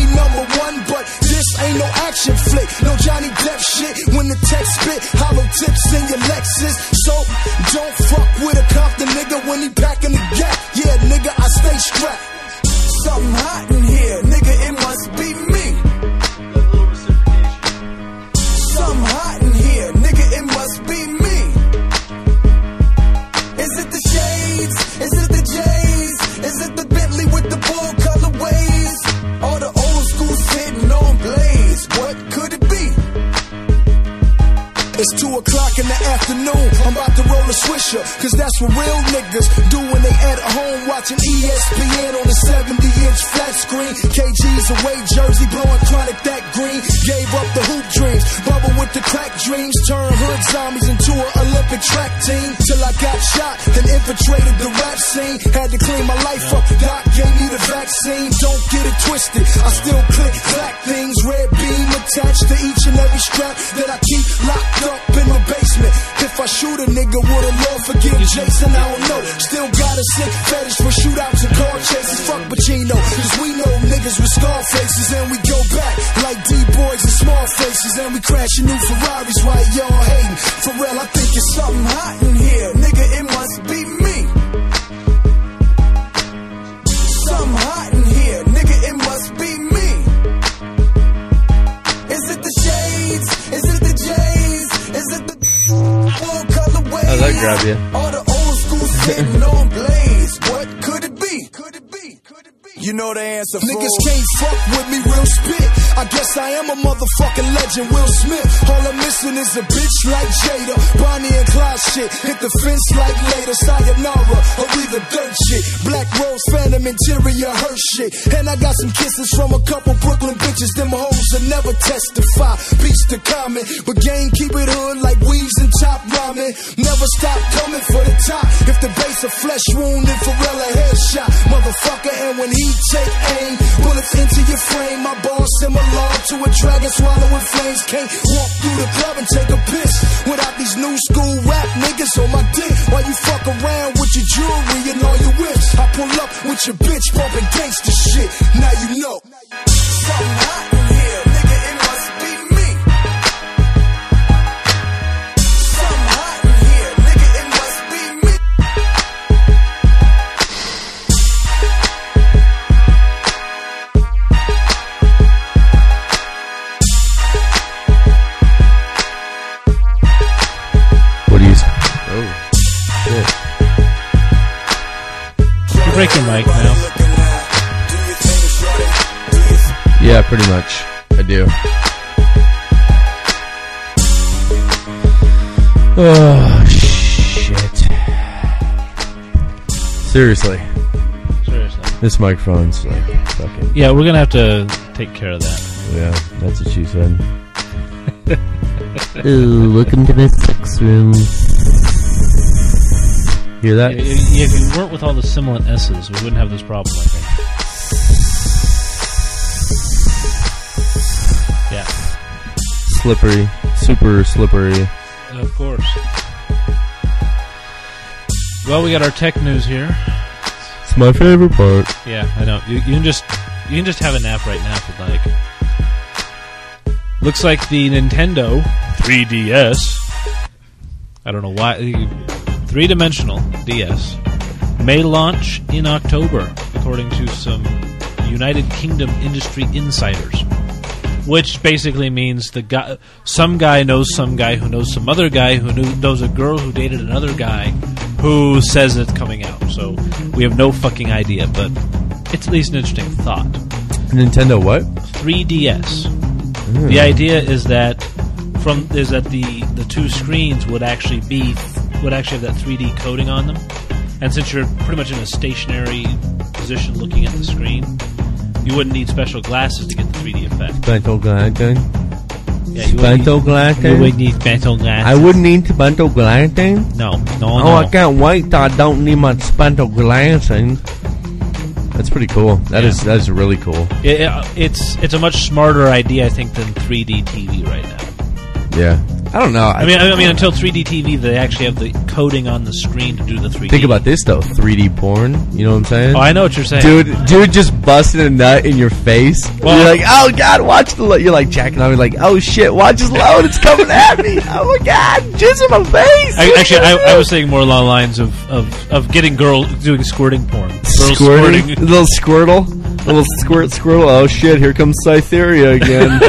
ain't no action flick, no Johnny Depp shit. When the text spit, hollow tips in your Lexus. So don't fuck with a Compton nigga when he packing the gap. Yeah, nigga, I stay strapped. Something hot in here, cause that's what real niggas do when they at home watching ESPN on a 70 inch flat screen. KG's away jersey, blowing chronic that green. Gave up the hoop dreams, bubble with the crack dreams. Turn hood zombies into an Olympic track team. Till I got shot, then infiltrated the rap scene. Had to clean my life up, Doc gave me the vaccine. Don't get it twisted, I still click black things. Red beam attached to each and every strap that I keep locked up in the basement. If I shoot a nigga, would a Lord forgive Jason? I don't know. Still got a sick fetish for shootouts and car chases. Fuck Pacino, cause we know niggas with scar faces. And we go back like D-boys and small faces. And we crashing new Ferraris while y'all hating. For real, I think it's something hot in here. Nigga, it must be me. How's that grab you? You know the answer. Niggas can't fuck with me real spit. I guess I am a motherfucking legend, Will Smith. All I'm missing is a bitch like Jada. Bonnie and Clyde shit. Hit the fence like later. Sayonara. Or either dirt shit. Black Rose Phantom interior hurt shit. And I got some kisses from a couple Brooklyn bitches. Them hoes will never testify. Peace to comment. But game keep it hood like weaves and top ramen. Never stop coming for the top. If the base a flesh wound, then Pharrell a headshot. Motherfucker, and when he take aim, bullets into your frame. My balls similar to a dragon swallowing flames. Can't walk through the club and take a piss without these new school rap niggas on my dick. While you fuck around with your jewelry and all your whips, I pull up with your bitch bumping gangster shit. Now you know. Break your mic now. Yeah, pretty much. I do. Oh, shit. Seriously. Seriously. This microphone's like fucking. Yeah, we're gonna have to take care of that. Yeah, that's what she said. [laughs] Ooh, welcome to the sex room. Hear that? Yeah, if we weren't with all the sibilant S's, we wouldn't have this problem. I think. Yeah, Slippery, super slippery. of course. Well, we got our tech news here. It's my favorite part. Yeah, I know. You, you can just you can just have a nap right now if you'd like. Looks like the Nintendo 3DS. I don't know why three dimensional DS may launch in October, according to some United Kingdom industry insiders. Which basically means the guy, some guy knows some guy who knows some other guy who knew, knows a girl who dated another guy who says it's coming out. So we have no fucking idea, but it's at least an interesting thought. Nintendo what? 3DS. The hmm. idea is that from is that the the two screens would actually be would actually have that 3D coating on them, and since you're pretty much in a stationary position looking at the screen, you wouldn't need special glasses to get the 3D effect. Bento Glanton. Yeah, you wouldn't need, you would need special glasses. I wouldn't need Bento Glanton. No, no, Oh, no. I can't wait. I don't need my Bento Glanton. That's pretty cool. That Yeah. is that is really cool. It- it- it's it's a much smarter idea, I think, than 3D TV right now. Yeah. I don't know. I mean, I mean, until 3D TV, they actually have the coding on the screen to do the 3D. think about this though. 3D porn. You know what I'm saying? Oh, I know what you're saying, dude. Dude, just busting a nut in your face. Well- you're like, oh god, watch the. Lo-. You're like jacking on. You're like, oh shit, watch this load. It's coming at me. [laughs] Oh my god, jizz in my face. I, actually, I, I was [laughs] saying more along the lines of, of, of getting girls doing squirting porn. Girls squirting, squirting. [laughs] little squirtle, little squirt squirtle. Oh shit, here comes Cytheria again.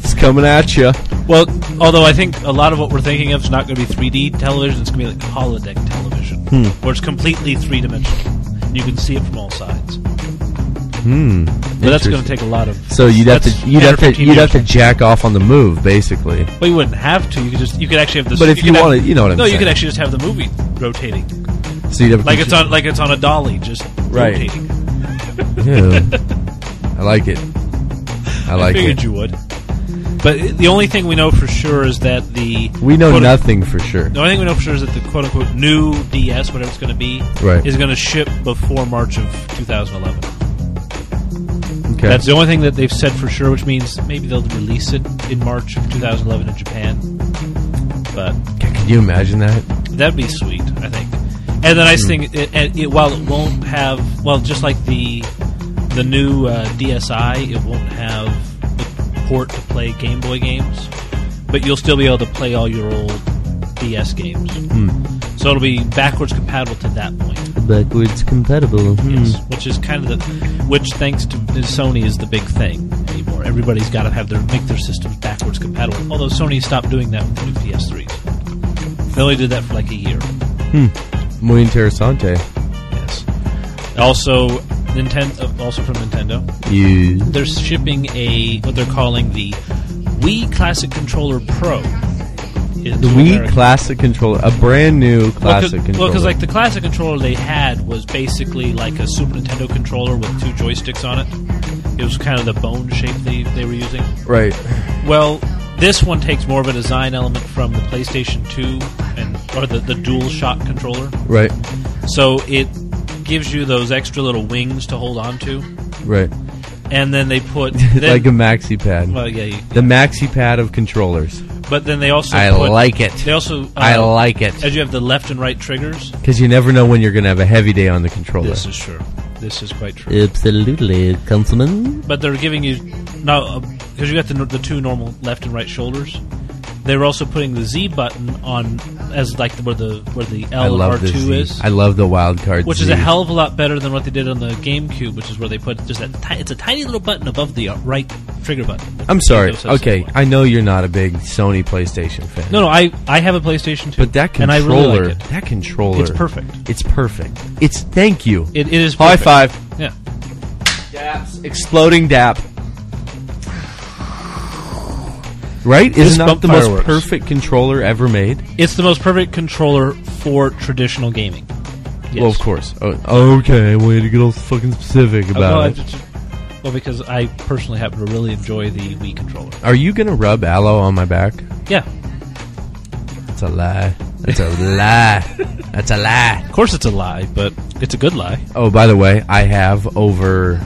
it's coming at you. Well, although I think a lot of what we're thinking of is not going to be 3D television, it's going to be like holodeck television, Hmm. where it's completely three dimensional. And you can see it from all sides. Hmm. But that's going to take a lot of. So you'd have to you'd have to you'd have to jack off on the move, basically. Well, you wouldn't have to. You could just you could actually have this. But if you have- wanted- you know what I'm no, you could actually just have the movie rotating, So you'd have like it's on like it's on a dolly, just Right. rotating. Yeah. [laughs] I like it. I like figured it. you would. But the only thing we know for sure is that the We know quote- nothing for sure. The only thing we know for sure is that the quote unquote new DS, whatever it's going to be, Right. is going to ship before March of 2011. Okay. That's the only thing that they've said for sure, which means maybe they'll release it in March of 2011 in Japan. But Can you imagine that? that'd be sweet, I think. And the nice thing, it, it, while it won't have, well, just like the the new uh, DSi, it won't have port to play Game Boy games, but you'll still be able to play all your old DS games. So it'll be backwards compatible to that point. Backwards compatible. Hmm. Yes, which is kind of the, which thanks to Sony is the big thing anymore. Everybody's got to have their make their systems backwards compatible. Although Sony stopped doing that with the new PS3s. They only did that for like a year. Hmm. Muy interesante. Yes. Also, Nintendo, uh, also from Nintendo, You. they're shipping a what they're calling the Wii Classic Controller Pro. The Wii Classic controller, a brand new classic well, controller. Well, because like the classic controller they had was basically like a Super Nintendo controller with two joysticks on it. It was kind of the bone shape they, they were using. right. Well, this one takes more of a design element from the PlayStation 2 and or the, the Dual Shock controller. Right. So it gives you those extra little wings to hold on to. Right. And then they put [laughs] then, like a maxi pad. well, yeah, you- the maxi pad of controllers. but then they also I put, like it. They also uh, I like it as you have the left and right triggers. because you never know when you're going to have a heavy day on the controller. This is true. This is quite true. Absolutely, councilman. But they're giving you now because you got the the two normal left and right shoulders. They were also putting the Z button on as like where the where the I L love R this. two is. I love the wild card. which Z. is a hell of a lot better than what they did on the GameCube, which is where they put just that. Ti- it's a tiny little button above the uh, right trigger button. I'm sorry. Okay. I know you're not a big Sony PlayStation fan. No, no, I I have a PlayStation 2. But that and I controller, really like it. that controller, It's perfect. It's perfect. It's thank you. It, it is High five. Yeah. Daps. Exploding dap. Right? Fist Isn't that bump the most fireworks. perfect controller ever made? It's the most perfect controller for traditional gaming. Yes. Well, of course. Oh, okay, way to get all fucking specific Uh, about well, I it. just- well, because I personally happen to really enjoy the Wii controller. Are you gonna rub aloe on my back? Yeah, That's a lie. That's a lie. That's a lie. of course it's a lie, but it's a good lie. Oh, by the way, I have over.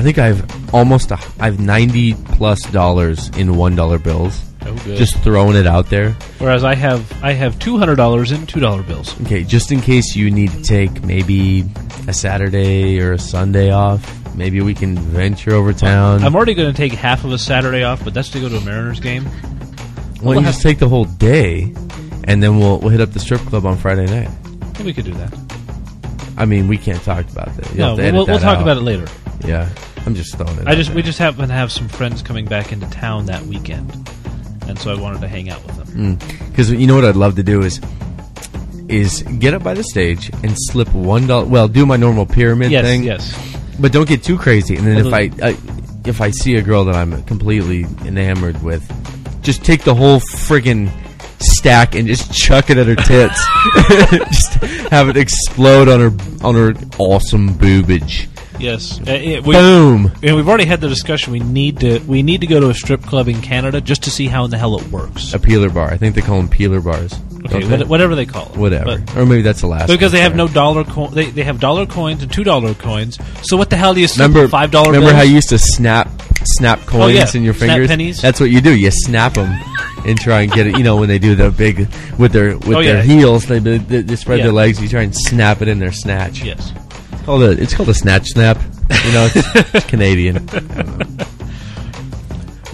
I think I have almost. A, I have ninety plus dollars in one dollar bills. Oh, good. Just throwing it out there. Whereas I have I have two hundred dollars in two dollar bills. Okay, just in case you need to take maybe a Saturday or a Sunday off. Maybe we can venture over town. I'm already going to take half of a Saturday off, but that's to go to a Mariners game. well, you just take the whole day, and then we'll we'll hit up the strip club on Friday night. Yeah, we could do that. I mean, we can't talk about that. You'll No, we'll, edit we'll talk out. about it later. Yeah, I'm just throwing it. I just there. we just happen to have some friends coming back into town that weekend, and so I wanted to hang out with them. Mm. Because you know what I'd love to do is is get up by the stage and slip one dollar. Well, do my normal pyramid Yes, thing. yes. But don't get too crazy. And then if I, I if I see a girl that I'm completely enamored with, just take the whole friggin' stack and just chuck it at her tits. [laughs] [laughs] just have it explode on her on her awesome boobage. Yes, Uh, it- we, Boom. and we've already had the discussion. We need to we need to go to a strip club in Canada just to see how in the hell it works. A peeler bar. I think they call them peeler bars. Okay, what, whatever they call it, Whatever. But- or maybe that's the last. because they have no dollar coin, they, they have dollar coins and two dollar coins. So what the hell do you Remember five dollar? Remember how you used to snap snap coins Oh, yeah. in your Snap fingers? pennies. That's what you do. You snap them and try and get it. You know when they do the big with their with Oh, their yeah. heels, they, they, they spread Yeah. their legs. You try and snap it in their snatch. Yes. It's called a it's called a snatch snap. You know, it's, it's [laughs] Canadian.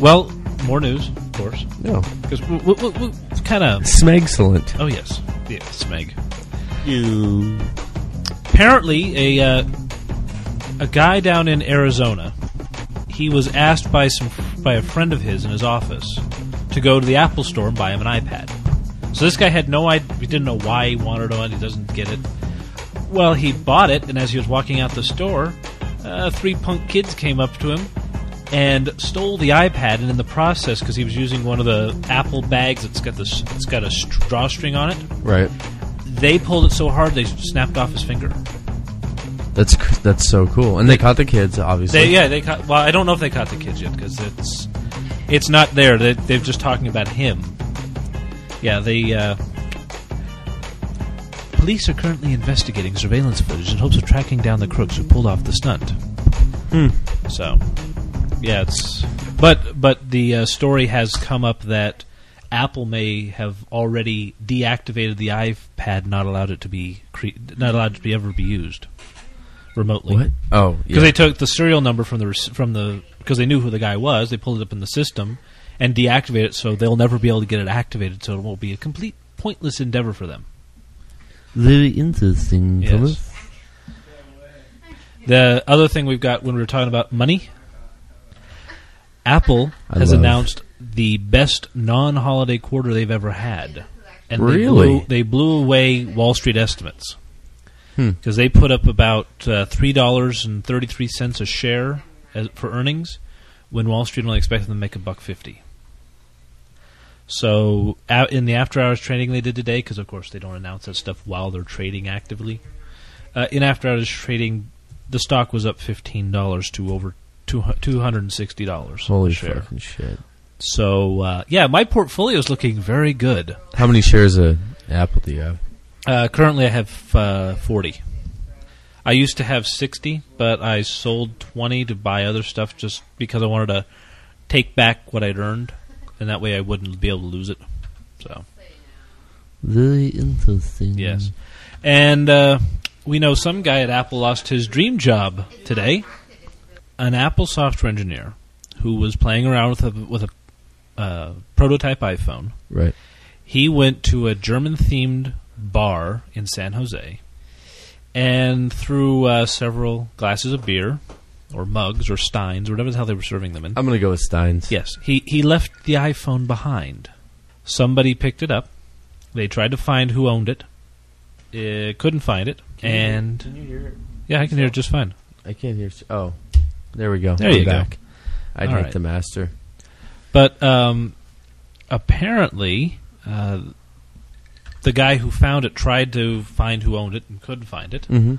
Well, more news, of course, No, because we, we, we, we kind of. Smegcellent. Oh yes, yeah, Smeg. You. apparently a uh, a guy down in Arizona. He was asked by some by a friend of his in his office to go to the Apple store and buy him an iPad. So this guy had no idea. He didn't know why he wanted one. He doesn't get it. Well, he bought it, and as he was walking out the store, uh, three punk kids came up to him and stole the iPad. And in the process, because he was using one of the Apple bags that's got this, it's got a st- drawstring on it, Right. they pulled it so hard they snapped off his finger. That's cr- that's so cool. And they caught the kids, obviously. They, yeah, they caught. Well, I don't know if they caught the kids yet because it's it's not there. They, they're just talking about him. Yeah, they. Uh, police are currently investigating surveillance footage in hopes of tracking down the crooks who pulled off the stunt. Hmm. So, yeah, it's. But but the uh, story has come up that Apple may have already deactivated the iPad, not allowed it to be cre- not allowed to be ever be used remotely What? Oh, because yeah. they took the serial number from the from the because they knew who the guy was. They pulled it up in the system and deactivated it, so they'll never be able to get it activated. So it won't be a complete pointless endeavor for them. Very interesting, Yes. Thomas. The other thing we've got when we were talking about money, Apple I has love- announced the best non-holiday quarter they've ever had, and they blew, they blew away Wall Street estimates Hmm. because they put up about uh, three dollars and thirty-three cents a share as, for earnings, when Wall Street only expected them to make a buck fifty. So, out in the after-hours trading they did today, because of course they don't announce that stuff while they're trading actively. Uh, in after-hours trading, the stock was up fifteen dollars to over two hundred and sixty dollars. Holy share. fucking shit. So uh, yeah, my portfolio is looking very good. How many shares of Apple do you have? Uh, currently, I have uh, forty. I used to have sixty, but I sold twenty to buy other stuff just because I wanted to take back what I'd earned, and that way I wouldn't be able to lose it. So Very interesting. yes, and uh, we know some guy at Apple lost his dream job today. An Apple software engineer who was playing around with a with a uh, prototype iPhone. Right. he went to a German themed bar in San Jose and threw uh, several glasses of beer or mugs or steins or whatever the hell they were serving them in. I'm gonna go with Steins. Yes, he he left the iPhone behind. Somebody picked it up. They tried to find who owned it. Uh, couldn't find it, and Can you hear it? yeah, I can hear it just fine. I can't hear. s- Oh, there we go. There I'm you go. back. I'd All hit right. the master. But um, apparently, uh, the guy who found it tried to find who owned it and couldn't find it. Mhm.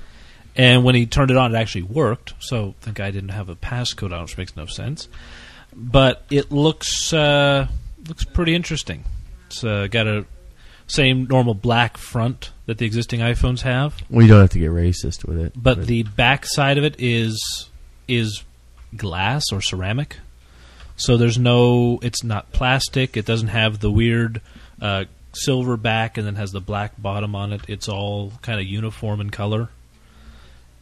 And when he turned it on, it actually worked. So the guy didn't have a passcode on, which makes no sense. But it looks uh, looks pretty interesting. It's uh, got a same normal black front that the existing iPhones have, Well, you don't have to get racist with it. but the back side of it is is glass or ceramic. So there's no, it's not plastic. It doesn't have the weird uh, silver back and then has the black bottom on it. It's all kind of uniform in color.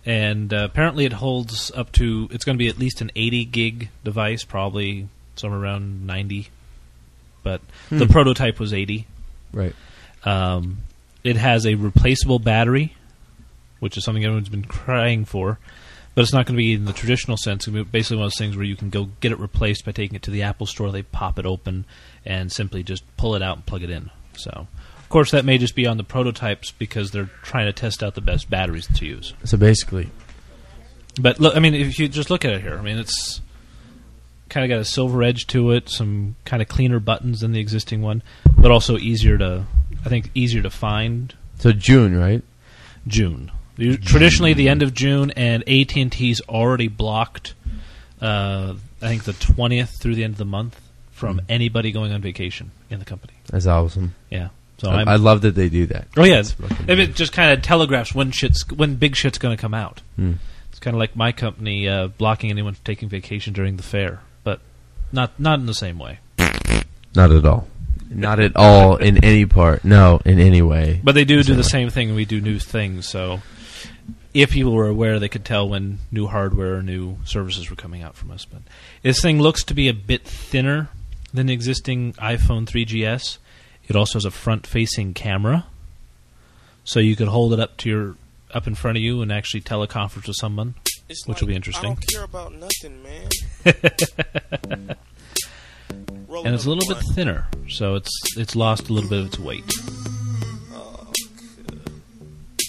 And uh, apparently it holds up to, it's going to be at least an 80 gig device, probably somewhere around 90. But the Hmm. prototype was 80. right. Um, it has a replaceable battery, which is something everyone's been crying for, but it's not going to be in the traditional sense. It's basically one of those things where you can go get it replaced by taking it to the Apple Store. They pop it open and simply just pull it out and plug it in. So, of course, that may just be on the prototypes because they're trying to test out the best batteries to use. So basically, But look, I mean, if you just look at it here, I mean, it's kind of got a silver edge to it, some kind of cleaner buttons than the existing one, but also easier to, I think, easier to find. so June, right? June. You- Traditionally, the end of June, and AT and T's already blocked. Uh, I think the twentieth through the end of the month from anybody going on vacation in the company. That's awesome. Yeah. So I, I'm, love that they do that. oh yeah, if it just kind of telegraphs when shit's when big shit's going to come out. Hmm. It's kind of like my company uh, blocking anyone from taking vacation during the fair, but not not in the same way. Not at all. Not at all in any part. No, in any way. But they do do the way. same thing. and We do new things. So if people were aware, they could tell when new hardware or new services were coming out from us. But this thing looks to be a bit thinner than the existing iPhone 3GS. It also has a front-facing camera, so you could hold it up to your up in front of you and actually teleconference with someone. It's Which will be interesting. I don't care about nothing, man. [laughs] And it's a little bit thinner, so it's it's lost a little bit of its weight. Oh,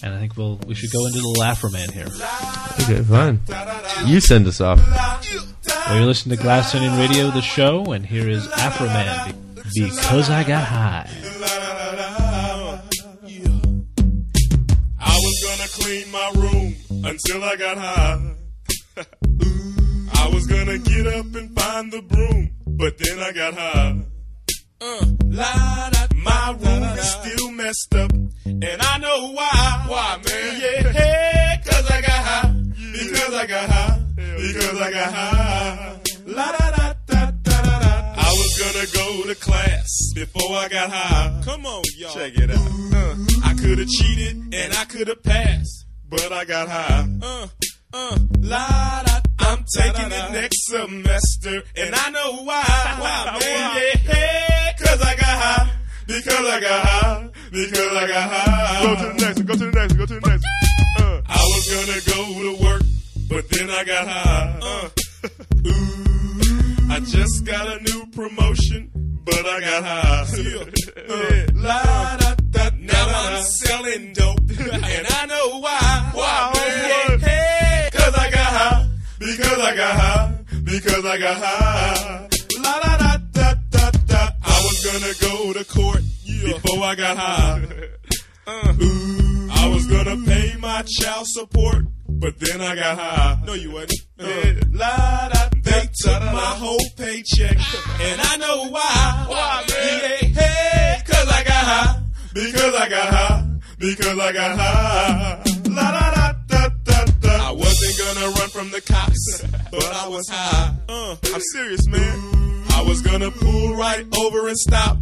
And I think we'll we should go into the Afro Man here. Okay, fine. You send us off. Well, you're listening to Glass Onion Radio, the show, and here is Afro Man be- because I got high. I was gonna clean my room until I got high. [laughs] I was gonna get up and find the broom, but then I got high. Uh, la, da, my room is still messed up, and I know why. Why, man? Yeah, hey, cause I got high. Because I got high. Because I got high. La da da was gonna go to class before I got high. Come on, y'all. Check it out. Uh, I could have cheated and I could have passed, but I got high. Uh, uh, la da. I'm taking it next semester, and I know why. Why, [laughs] man? Yeah, cause I got high. Because I got high. Because I got high. Go to the next one. Go to the next one. Go to the next one. Uh, I was gonna go to work, but then I got high. Uh, ooh, I just got a new promotion, but I got high. [laughs] Uh, la, da, da, now I'm selling dope, [laughs] and I know why. Why, man? Hey, cause I got high. Because I got high. Because I got high. La da da da da da. I was gonna go to court before I got high. Uh, ooh, I was gonna pay my child support, but then I got high. No, you wasn't. Uh, la da. Took my whole paycheck, and I know why. Why, man? Yeah, hey, cause I got high. Because I got high. Because I got high. La da da da da da. I wasn't gonna run from the cops, but I was high. Uh, I'm serious, man. I was gonna pull right over and stop,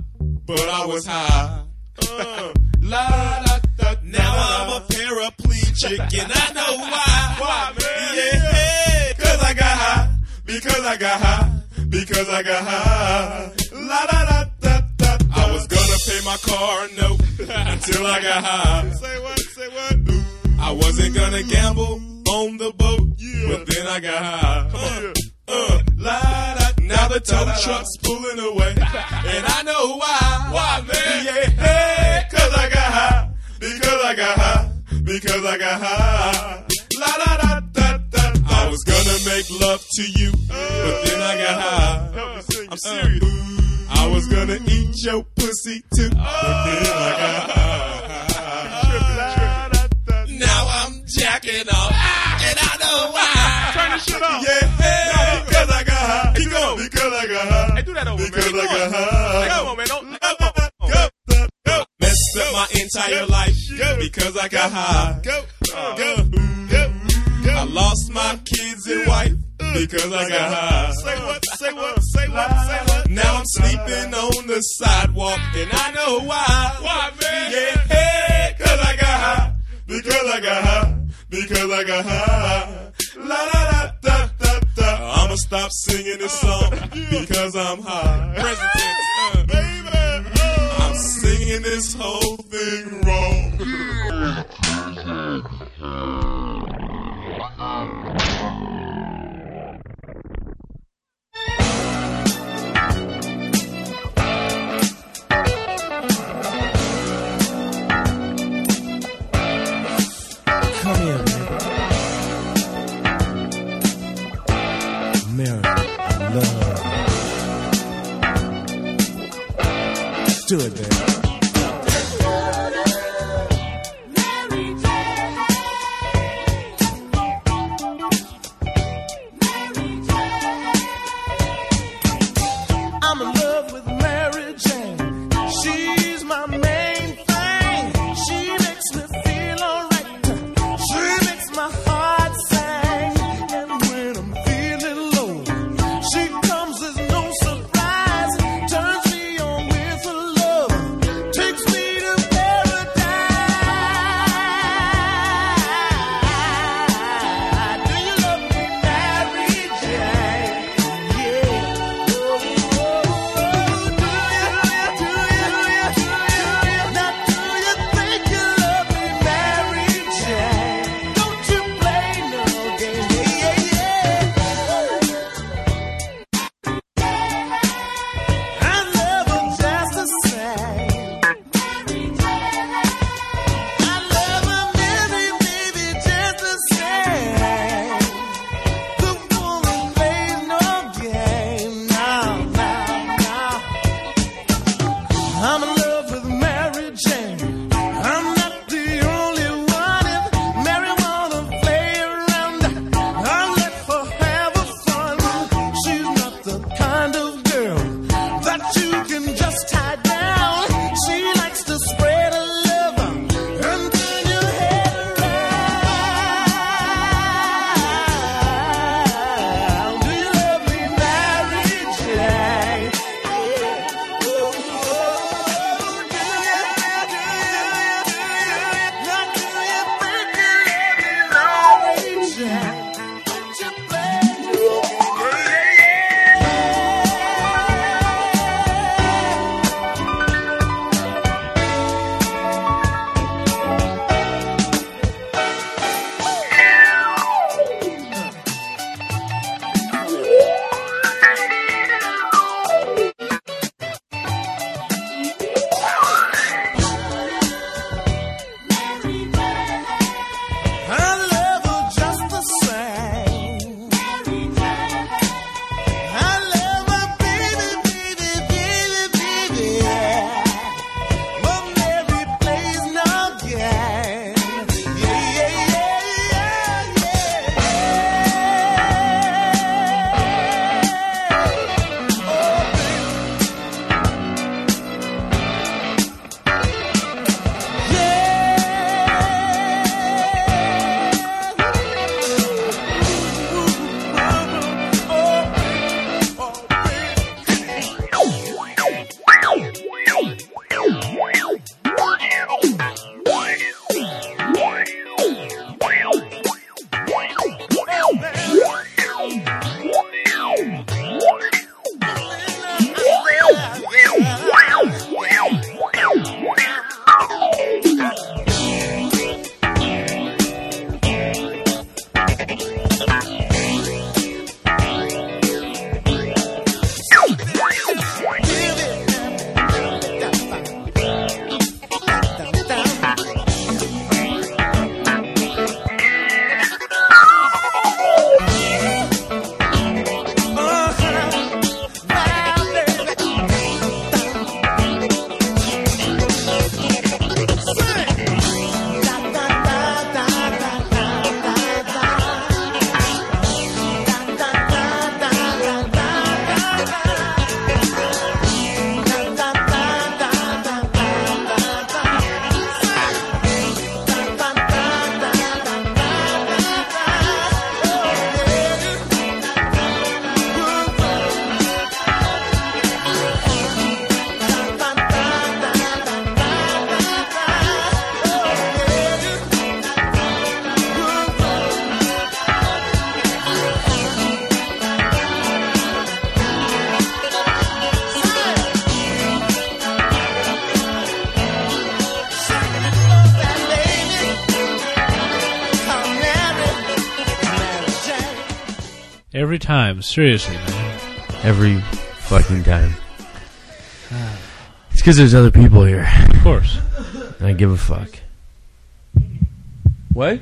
but I was high. Uh, la da da. Now I'm a paraplegic, and I know why. Why, man? Yeah, hey, cause I got high. Because I got high. Because I got high. La da da da da. I was gonna pay my car note [laughs] until I got high. Say what? Say what? I wasn't gonna gamble on the boat, yeah. but then I got high. Uh, uh, la, da, now the tow truck's pulling away, [laughs] and I know why. Why, man? Yeah, hey, cause I got high, because I got high, because I got high. La da da da da. I gonna make love to you, but then I got high. I'm serious. I was gonna eat your pussy too, but then I got high. Now I'm jacking off, and I know why. Turn this shit off. Yeah, because I got high. Keep going. Because I got high. Hey, do that over, because man. Because I got high. Messed up my entire life because I got high. Go, go, go. I lost my kids and wife because I got high. Say what? Say what? Say what? Say what? Now I'm sleeping on the sidewalk and I know why. Why, man? Yeah, hey, cause I got high. Because I got high. Because I got high. La la la da da da. I'ma stop singing this song because I'm high. Present tense. Uh, Baby, I'm singing this whole thing wrong. [laughs] Man. Love. Do it, baby. Every time, seriously, man. Every fucking time. [sighs] It's because there's other people here. Of course. And I give a fuck. What?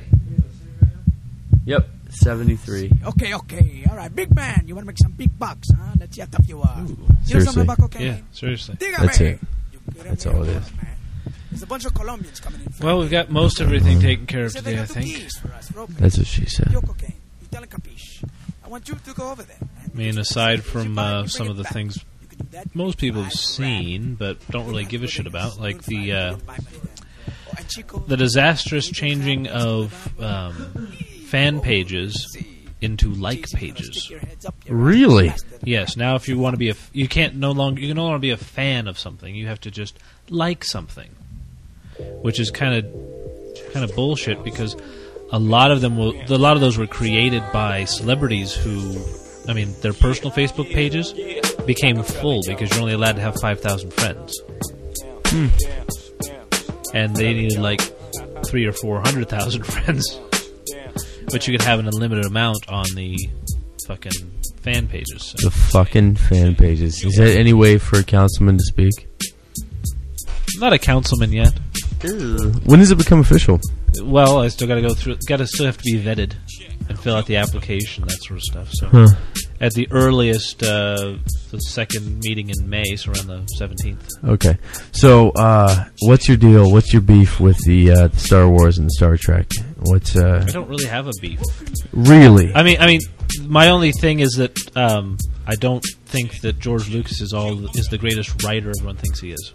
Yep, 73. Okay, okay, all right, big man. You want to make some big bucks, huh? Let's see how tough you are. You know Seriously. something about cocaine? Yeah, seriously. Dígame. That's it. You get That's all it there, is. man. There's a bunch of Colombians coming in. Well, we've got most everything mm. taken care of said they today, I got two think. keys for us, for opening. That's what she said. Your cocaine. You tell him capiche. I want you to go over there. I mean, aside from uh, some of the things most people have seen but don't really give a shit about, like the uh, the disastrous changing of um, fan pages into like pages. Really? Yes. Now, if you want to be a, f- you can't no longer you can no longer be a fan of something. You have to just like something, which is kind of kind of bullshit because a lot of them will, a lot of those were created by celebrities who, I mean, their personal Facebook pages became full because you're only allowed to have five thousand friends, Hmm. and they needed like three or four hundred thousand [laughs] friends, but you could have an unlimited amount on the fucking fan pages. So. The fucking fan pages. Is there any way for a councilman to speak? I'm not a councilman yet. When does it become official? Well, I still got to go through. Got to still have to be vetted and fill out the application, that sort of stuff. So, Huh. at the earliest, uh, the second meeting in May, so around the seventeenth. Okay. So, uh, what's your deal? What's your beef with the, uh, the Star Wars and the Star Trek? What's uh, I don't really have a beef. really? I mean, I mean, my only thing is that um, I don't think that George Lucas is all is the greatest writer everyone thinks he is.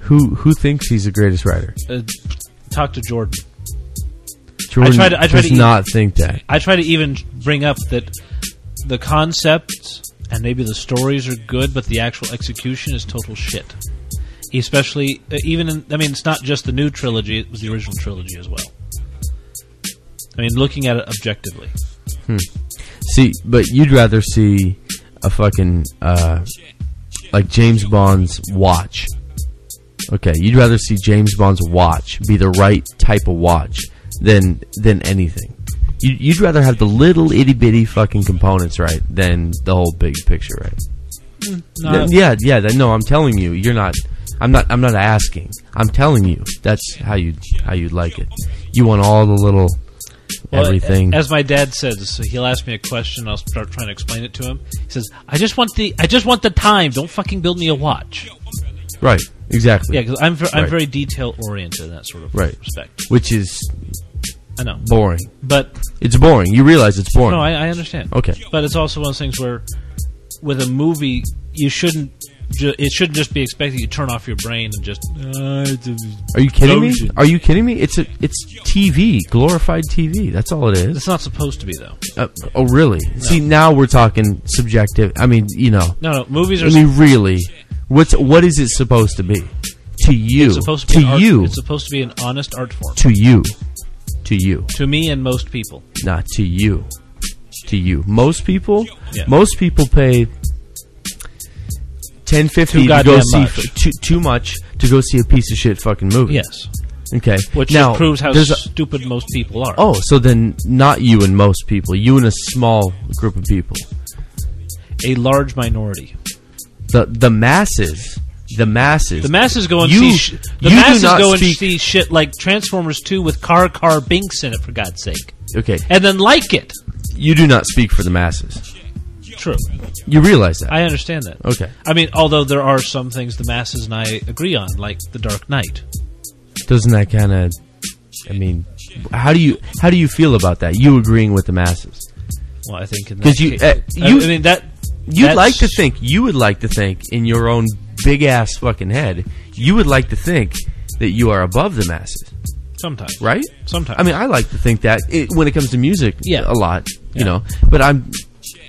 Who who thinks he's the greatest writer? Uh, talk to Jordan. Jordan I try to. I try does to not think that. I try to even bring up that the concepts and maybe the stories are good, but the actual execution is total shit. Especially, uh, even in, I mean, it's not just the new trilogy; it was the original trilogy as well. I mean, looking at it objectively, Hmm. See, but you'd rather see a fucking uh, like James Bond's watch. Okay, you'd rather see James Bond's watch be the right type of watch than than anything. You, you'd rather have the little itty bitty fucking components right than the whole big picture right. Hmm, no. yeah, yeah. No, I'm telling you, you're not. I'm not. I'm not asking. I'm telling you. That's how you how you like it. You want all the little Well, everything. As my dad says, he'll ask me a question, I'll start trying to explain it to him. He says, "I just want the, I just want the time. Don't fucking build me a watch." right. Exactly. Yeah, because I'm, ver- I'm Right. very detail oriented in that sort of Right. respect. Which is I know, boring. but It's boring. You realize it's boring. No, I, I understand. Okay. but it's also one of those things where, with a movie, you shouldn't. Ju- it shouldn't just be expected you turn off your brain and just. Uh, it's a- Are you kidding me? Explosion. Are you kidding me? It's a it's TV, glorified TV. That's all it is. It's not supposed to be though. Uh, oh, really? See, now we're talking subjective. I mean, you know. No, no. Movies are. I mean, really, what's what is it supposed to be? To you, it's supposed to be. an art- you, It's supposed to be an honest art form. to you, to you, To me and most people. not to you, to you. Most people, Yeah. most people pay 10 50 Too to go see much. f- too, too much to go see a piece of shit fucking movie. Yes. Okay. Which now proves how a- stupid most people are. Oh, so then not you and most people. You and a small group of people. A large minority. The the masses. The masses. The masses go and You- see. Sh- the masses go and speak- see shit like Transformers Two with Car Car Binks in it, for God's sake, Okay. and then like it. You do not speak for the masses. True. You realize that. I understand that. Okay. I mean, although there are some things the masses and I agree on, like The Dark Knight. Doesn't that kind of I mean, how do you how do you feel about that? You agreeing with the masses? Well, I think Because you uh, I- you I mean that you'd that's- like to think you would like to think in your own big ass fucking head you would like to think that you are above the masses, sometimes, right? Sometimes. I mean, I like to think that it, when it comes to music, Yeah. a lot, you know. But I'm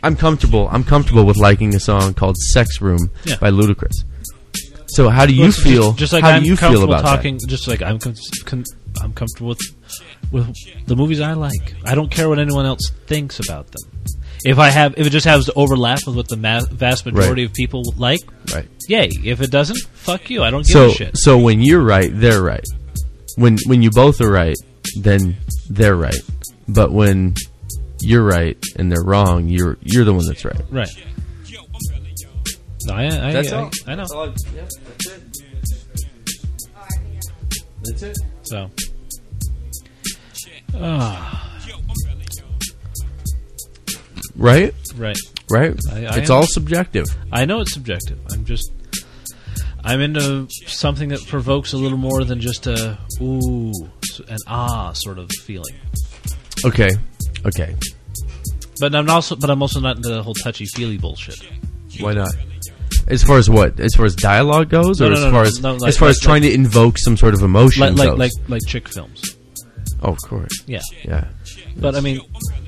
I'm comfortable. I'm comfortable with liking a song called "Sex Room" Yeah. by Ludacris. So how do you Well, feel? Just, just like how I'm do you feel comfortable about talking, just like I'm com- con- I'm comfortable with with the movies I like. I don't care what anyone else thinks about them. If I have, if it just has to overlap with what the ma- vast majority of people like. Right. yay. If it doesn't, fuck you. I don't give So a shit. so when you're right, they're right. When when you both are right, then they're right. But when you're right and they're wrong, you're you're the one that's right. Right. No, I, I, That's I, all. I know. That's all I- yeah, that's it. That's it. So. Ah, Right? right. Right? I- I it's am- all subjective. I know it's subjective. I'm just. I'm into something that provokes a little more than just a ooh, an ah sort of feeling. Okay. Okay. But I'm also, but I'm also not into the whole touchy feely bullshit. Why not? As far as what? As far as dialogue goes, No, or no, as no, far as like- as far as like- trying to invoke some sort of emotion Like like like like chick films. oh, of course. Yeah. Yeah. But I mean,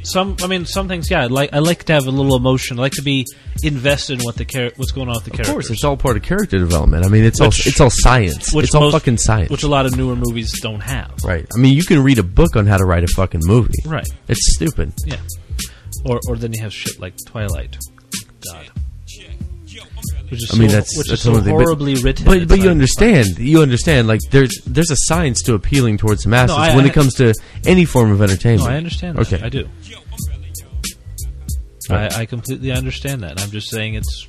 some. I mean, some things. Yeah, I like. I like to have a little emotion. I like to be invested in what the char- what's going on with the character. Of characters. course, it's all part of character development. I mean, it's Which- all it's all science. which It's all most- fucking science. which a lot of newer movies don't have. right. I mean, you can read a book on how to write a fucking movie. Right. It's stupid. Yeah. Or or then you have shit like Twilight. God. Which is I mean, so, that's which that's is so horribly written. But but you like- understand, you understand. Like there's there's a science to appealing towards the masses No, I- when I- it comes to any form of entertainment. No, I understand. That. Okay, I do. Right. I, I completely understand that. I'm just saying it's.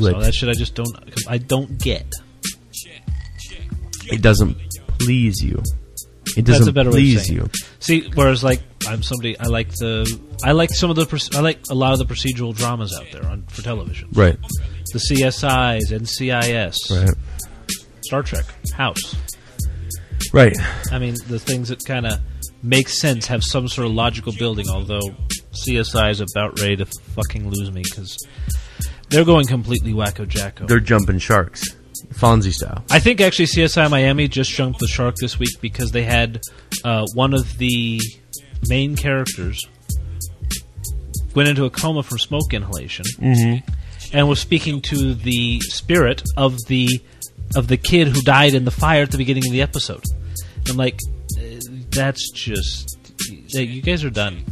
Lit. So that shit I just don't. I don't get. It doesn't please you. It doesn't a better way of please you. See, whereas like I'm somebody I like the I like some of the I like a lot of the procedural dramas out there on for television. Right. The CSIs, NCIS, Right. Star Trek, House. Right. I mean, the things that kind of make sense have some sort of logical building. Although CSI is about ready to fucking lose me because they're going completely wacko jacko. They're jumping sharks, Fonzie style. I think actually CSI Miami just jumped the shark this week because they had uh, one of the main characters went into a coma from smoke inhalation Mhm. and was speaking to the spirit of the of the kid who died in the fire at the beginning of the episode. I'm like, uh, that's just uh, you guys are done.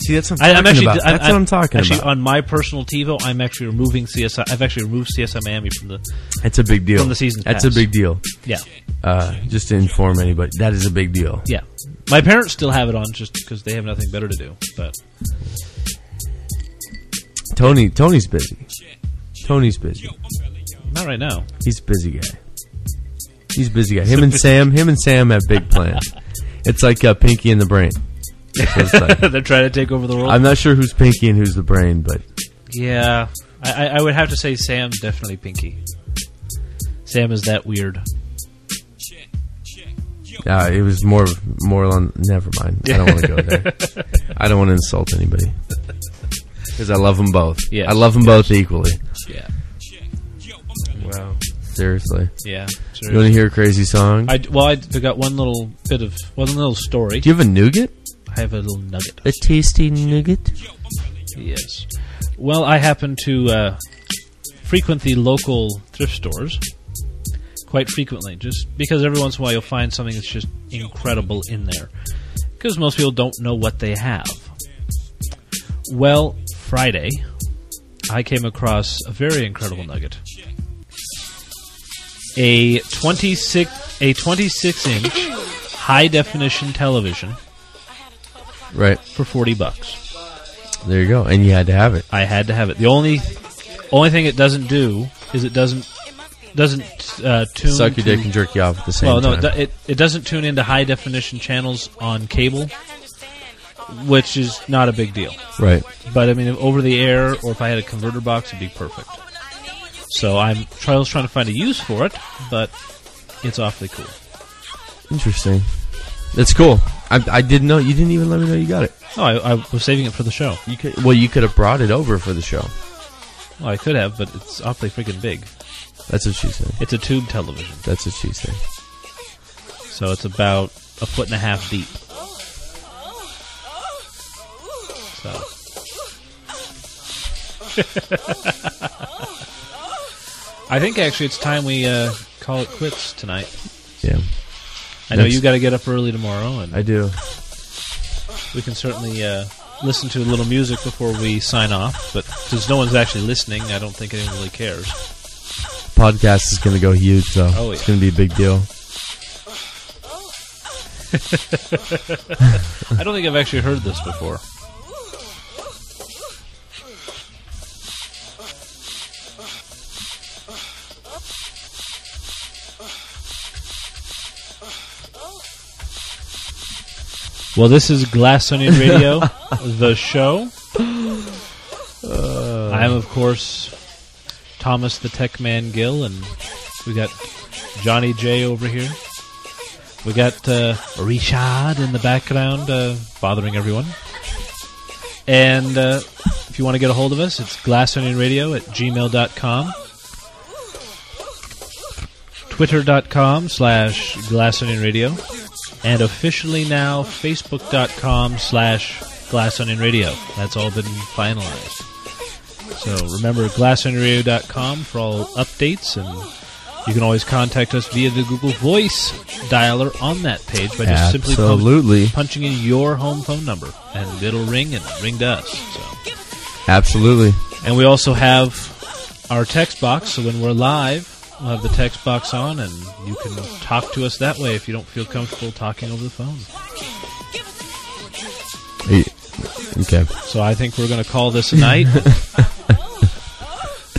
See, that's what I- I'm I'm actually, about. That's what I'm talking actually, about. on my personal TiVo, I'm actually removing CSI. I've actually removed CSI Miami from the. It's a big deal. from the season. That's pass. a big deal. Yeah, Uh, just to inform anybody, that is a big deal. yeah. My parents still have it on just because they have nothing better to do. But Tony, Tony's busy. Tony's busy. not right now. He's a busy guy. He's a busy guy. Him and Sam, him and Sam have big plans. It's like uh, Pinky and the Brain. That's what it's like. They're trying to take over the world. I'm not sure who's Pinky and who's the Brain, but Yeah, I, I, I would have to say Sam definitely Pinky. Sam is that weird. Uh, it was more, more on. Never mind. I don't want to go there. [laughs] I don't want to insult anybody because I love them both. Yeah, I love them both equally. Yeah, Wow. Seriously. yeah. You want to hear a crazy song? I well, I got one little bit of one little story. Do you have a nougat? I have a little nugget. A tasty nougat. Yes. Well, I happen to uh, frequent the local thrift stores quite frequently, just because every once in a while you'll find something that's just incredible in there. Because most people don't know what they have. Well, Friday, I came across a very incredible nugget. A 26 a 26 inch high definition television Right. for 40 bucks. There you go. And you had to have it. I had to have it. The only only thing it doesn't do is it doesn't doesn't uh, tune. Suck your dick and jerk you off at the same well, no, time. it, do- it it doesn't tune into high definition channels on cable, which is not a big deal. Right. But I mean, if over the air or if I had a converter box, it'd be perfect. So I'm was trying to find a use for it, but it's awfully cool. Interesting. That's cool. I, I didn't know. You didn't even let me know you got it. No, I, I was saving it for the show. You could. Well, you could have brought it over for the show. Well, I could have, but it's awfully freaking big. That's what she said. It's a tube television, That's what she said. so it's about a foot and a half deep. So. [laughs] I think actually it's time we uh, call it quits tonight. Yeah. I know you got to get up early tomorrow, and I do. we can certainly uh, listen to a little music before we sign off. But since no one's actually listening, I don't think anyone really cares. Podcast is going to go huge, though. Oh, It's going to be a big deal. [laughs] I don't think I've actually heard this before. Well, this is Glass Onion Radio, [laughs] the show. Uh. I am, of course, Thomas the Tech Man Gill, and we got Johnny J over here. We got uh, Richard in the background uh, bothering everyone. And uh, if you want to get a hold of us, it's glassonionradio at gmail.com. Twitter.com slash glassonionradio. And officially now, Facebook.com slash glassonionradio. That's all been finalized. So remember glassonionradio.com for all updates and you can always contact us via the Google Voice dialer on that page by just simply Absolutely. pump- punching in your home phone number, and it'll ring and ring to us. So. Absolutely. And we also have our text box, so when we're live, we'll have the text box on, and you can talk to us that way if you don't feel comfortable talking over the phone. Eh, Okay. So I think we're going to call this a night. [laughs]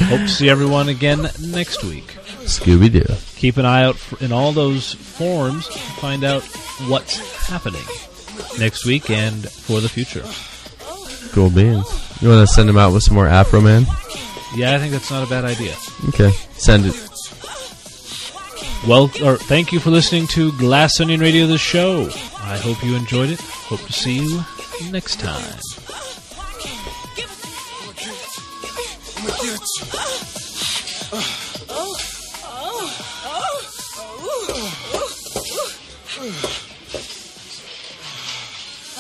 Hope to see everyone again next week. Scooby Doo. Keep an eye out for, in all those forums to find out what's happening next week and for the future. Cool beans. You want to send him out with some more Afro Man? Yeah, I think that's not a bad idea. Okay. Send it. Well, or thank you for listening to Glass Onion Radio, the show. I hope you enjoyed it. Hope to see you next time.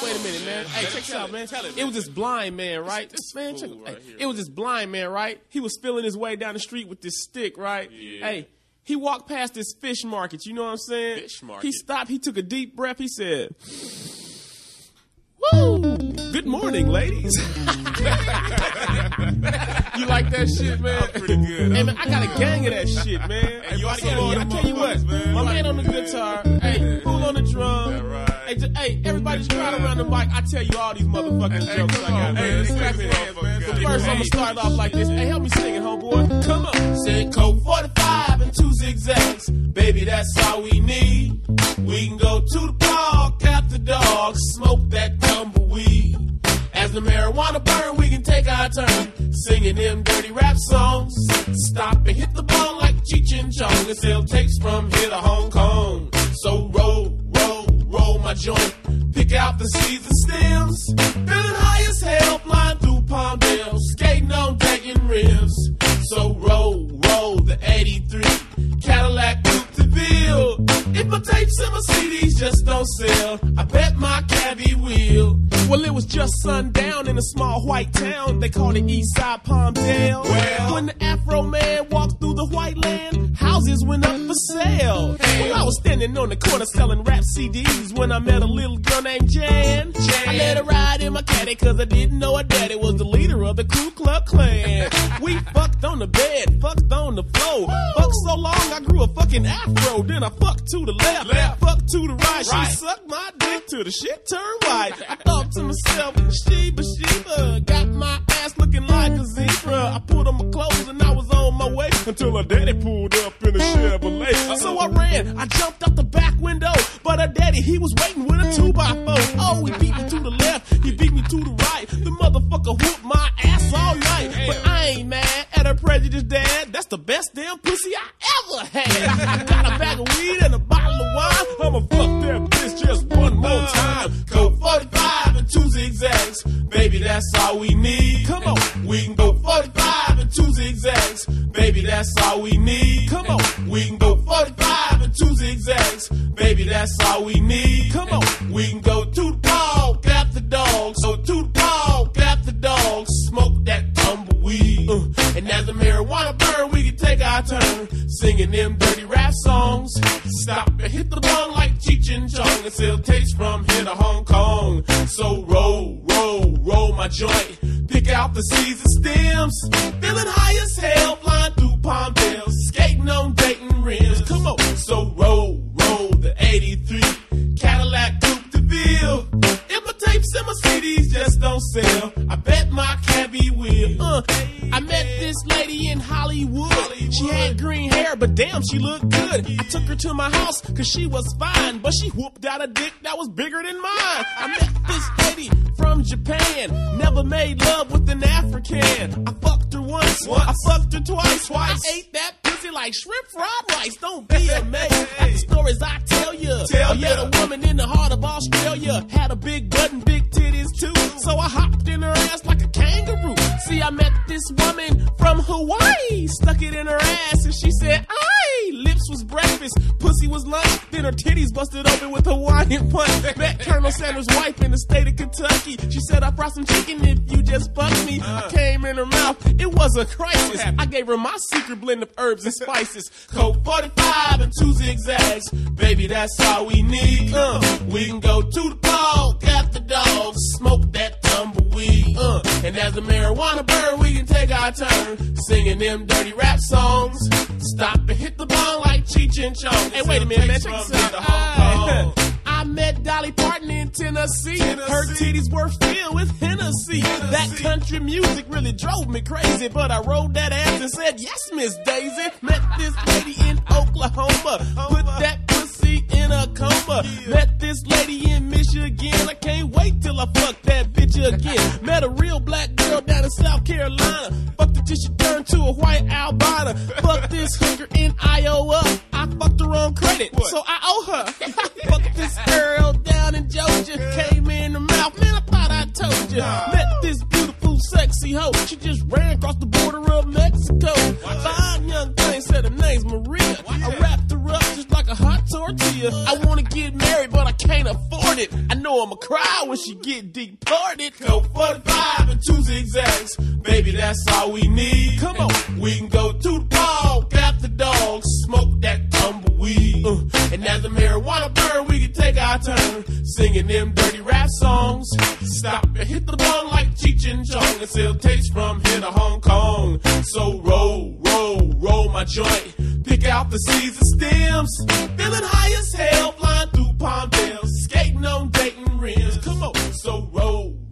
Wait a minute, man. Hey, check this out, man. It was this blind man, right? This man, check, hey, it was this blind man, right? He was feeling his way down the street with this stick, right? Hey, he walked past this fish market. You know what I'm saying? Fish market. He stopped. He took a deep breath. He said, "Woo! Good morning, ladies." [laughs] you like that shit, man? I'm pretty good. Hey, man, I got a gang of that shit, man. Hey, you oughta I get all them tell you what, man. my You man on the guitar, hey, fool on the drum. Hey, just, hey, everybody just crowd around the mic. I tell you all these motherfucking jokes I got. Hey, man. let's Clap clap your it man. man. But first, I'm gonna start off like this. Hey, help me sing it, homeboy. Come on. Said Colt 45 and two zigzags. Baby, that's all we need. We can go to the park, cap the dog, smoke that tumbleweed. As the marijuana burn, we can take our turn singing them dirty rap songs. Stop and hit the bong like Cheech and Chong and sell tapes from here to Hong Kong. So roll, roll my joint. Pick out the seeds and stems. Feeling high as hell, flying through palm Palmdale, skating on Dayton rims. So roll, roll the 83 Cadillac Coupe Ville. If my tapes and my CDs just don't sell, I bet my cabbie will. Well, it was just sundown in a small white town. They called it East Side Palmdale. Well, when the Afro man walked through the white land, houses went up for sale. Well, I was standing on the corner selling rap CDs when I met a little girl named Jan. I let her ride in my caddy cause I didn't know her daddy was the leader of the Ku Klux Klan. We fucked on the bed, fucked on the floor. Fucked so long I grew a fucking afro. Then I fucked to the left, fucked to the right. She sucked my dick till the shit turned white. I thought to myself, Sheba, Sheba, got my ass looking like a zebra. I put on my clothes and I was on my way until her daddy pulled up in a Chevrolet. So I ran, I jumped out the back window, but her daddy, he was waiting with a two by four. Oh, he beat me to the left, he beat me to the right. The motherfucker whooped my ass all night. But I ain't mad at her prejudice, dad. That's the best damn pussy I ever had. I got a bag of weed and a bottle of wine. I'ma fuck that bitch just one more time. Go 45 and two zigzags. Baby, that's all we need. Come on. We can go 45 and two zigzags. Baby, that's all we need. Come on. We can go 45 and two zigzags. Baby, that's all we need. Come on. We can go to the park, grab the dogs. So to the park, grab the dogs. Smoke that tumbleweed. Uh, and as the marijuana burn, we can take our turn singing them dirty rap songs. Stop and hit the bong like Cheech and Chong and sell tapes from here to Hong Kong. So roll, roll, roll my joint. Pick out the seeds and stems. Feeling high as hell, she looked good. I took her to my house cause she was fine, but she whooped out a dick that was bigger than mine. I met this lady from Japan, never made love with an African. I fucked her once, I fucked her twice. I ate that pussy like shrimp fried rice. Don't be amazed at the stories I tell you. Tell I met ya. a woman in the heart of Australia, had a big butt and big See, I met this woman from Hawaii, stuck it in her ass, and she said, "Aye." Lips was breakfast, pussy was lunch, then her titties busted open with Hawaiian punch. Met Colonel Sanders' wife in the state of Kentucky. She said, "I brought some chicken if you just fuck me." I came in her mouth, it was a crisis. I gave her my secret blend of herbs and spices, Colt 45 and two zigzags. Baby, that's all we need. Uh, we can go to the park, got the dogs, smoke that tumbleweed. Uh, and as the marijuana we can take our turn singing them dirty rap songs. Stop and hit the bong like Cheech and Chong. Hey, wait a minute, man. Check this out. Aye. I met Dolly Parton in Tennessee. Her titties were filled with Hennessy. That country music really drove me crazy, but I rolled that ass and said, Yes, Miss Daisy. Met this lady in Oklahoma. Put that in a coma. Met this lady in Michigan. I can't wait till I fuck that bitch again. [laughs] Met a real black girl down in South Carolina. Fucked her till she turned to a white albino. Fucked [laughs] this hooker in Iowa. I fucked her on credit, so I owe her. [laughs] fucked this girl down in Georgia. Came in her mouth, man, I thought I told you. Met this beautiful, sexy hoe. She just ran across the border of Mexico. Fine young thing said her name's Maria. I wrapped her up just like a hot tortilla. I wanna get married, but I can't afford it. I know I'ma cry when she get deported. Go 45 and two zigzags. Baby, that's all we need. Come on. We can go to the park, got the dogs, smoke that tumbleweed. Uh, and as the marijuana burn, we can take our turn singing them dirty rap songs. Stop and hit the bong like Cheech and Chong and sell tapes from here to Hong Kong. So roll, roll, roll my joint. Pick out the seeds and stems. Feeling high as hell, flying through Palm Dales, skating on Dayton rims. Come on, so roll.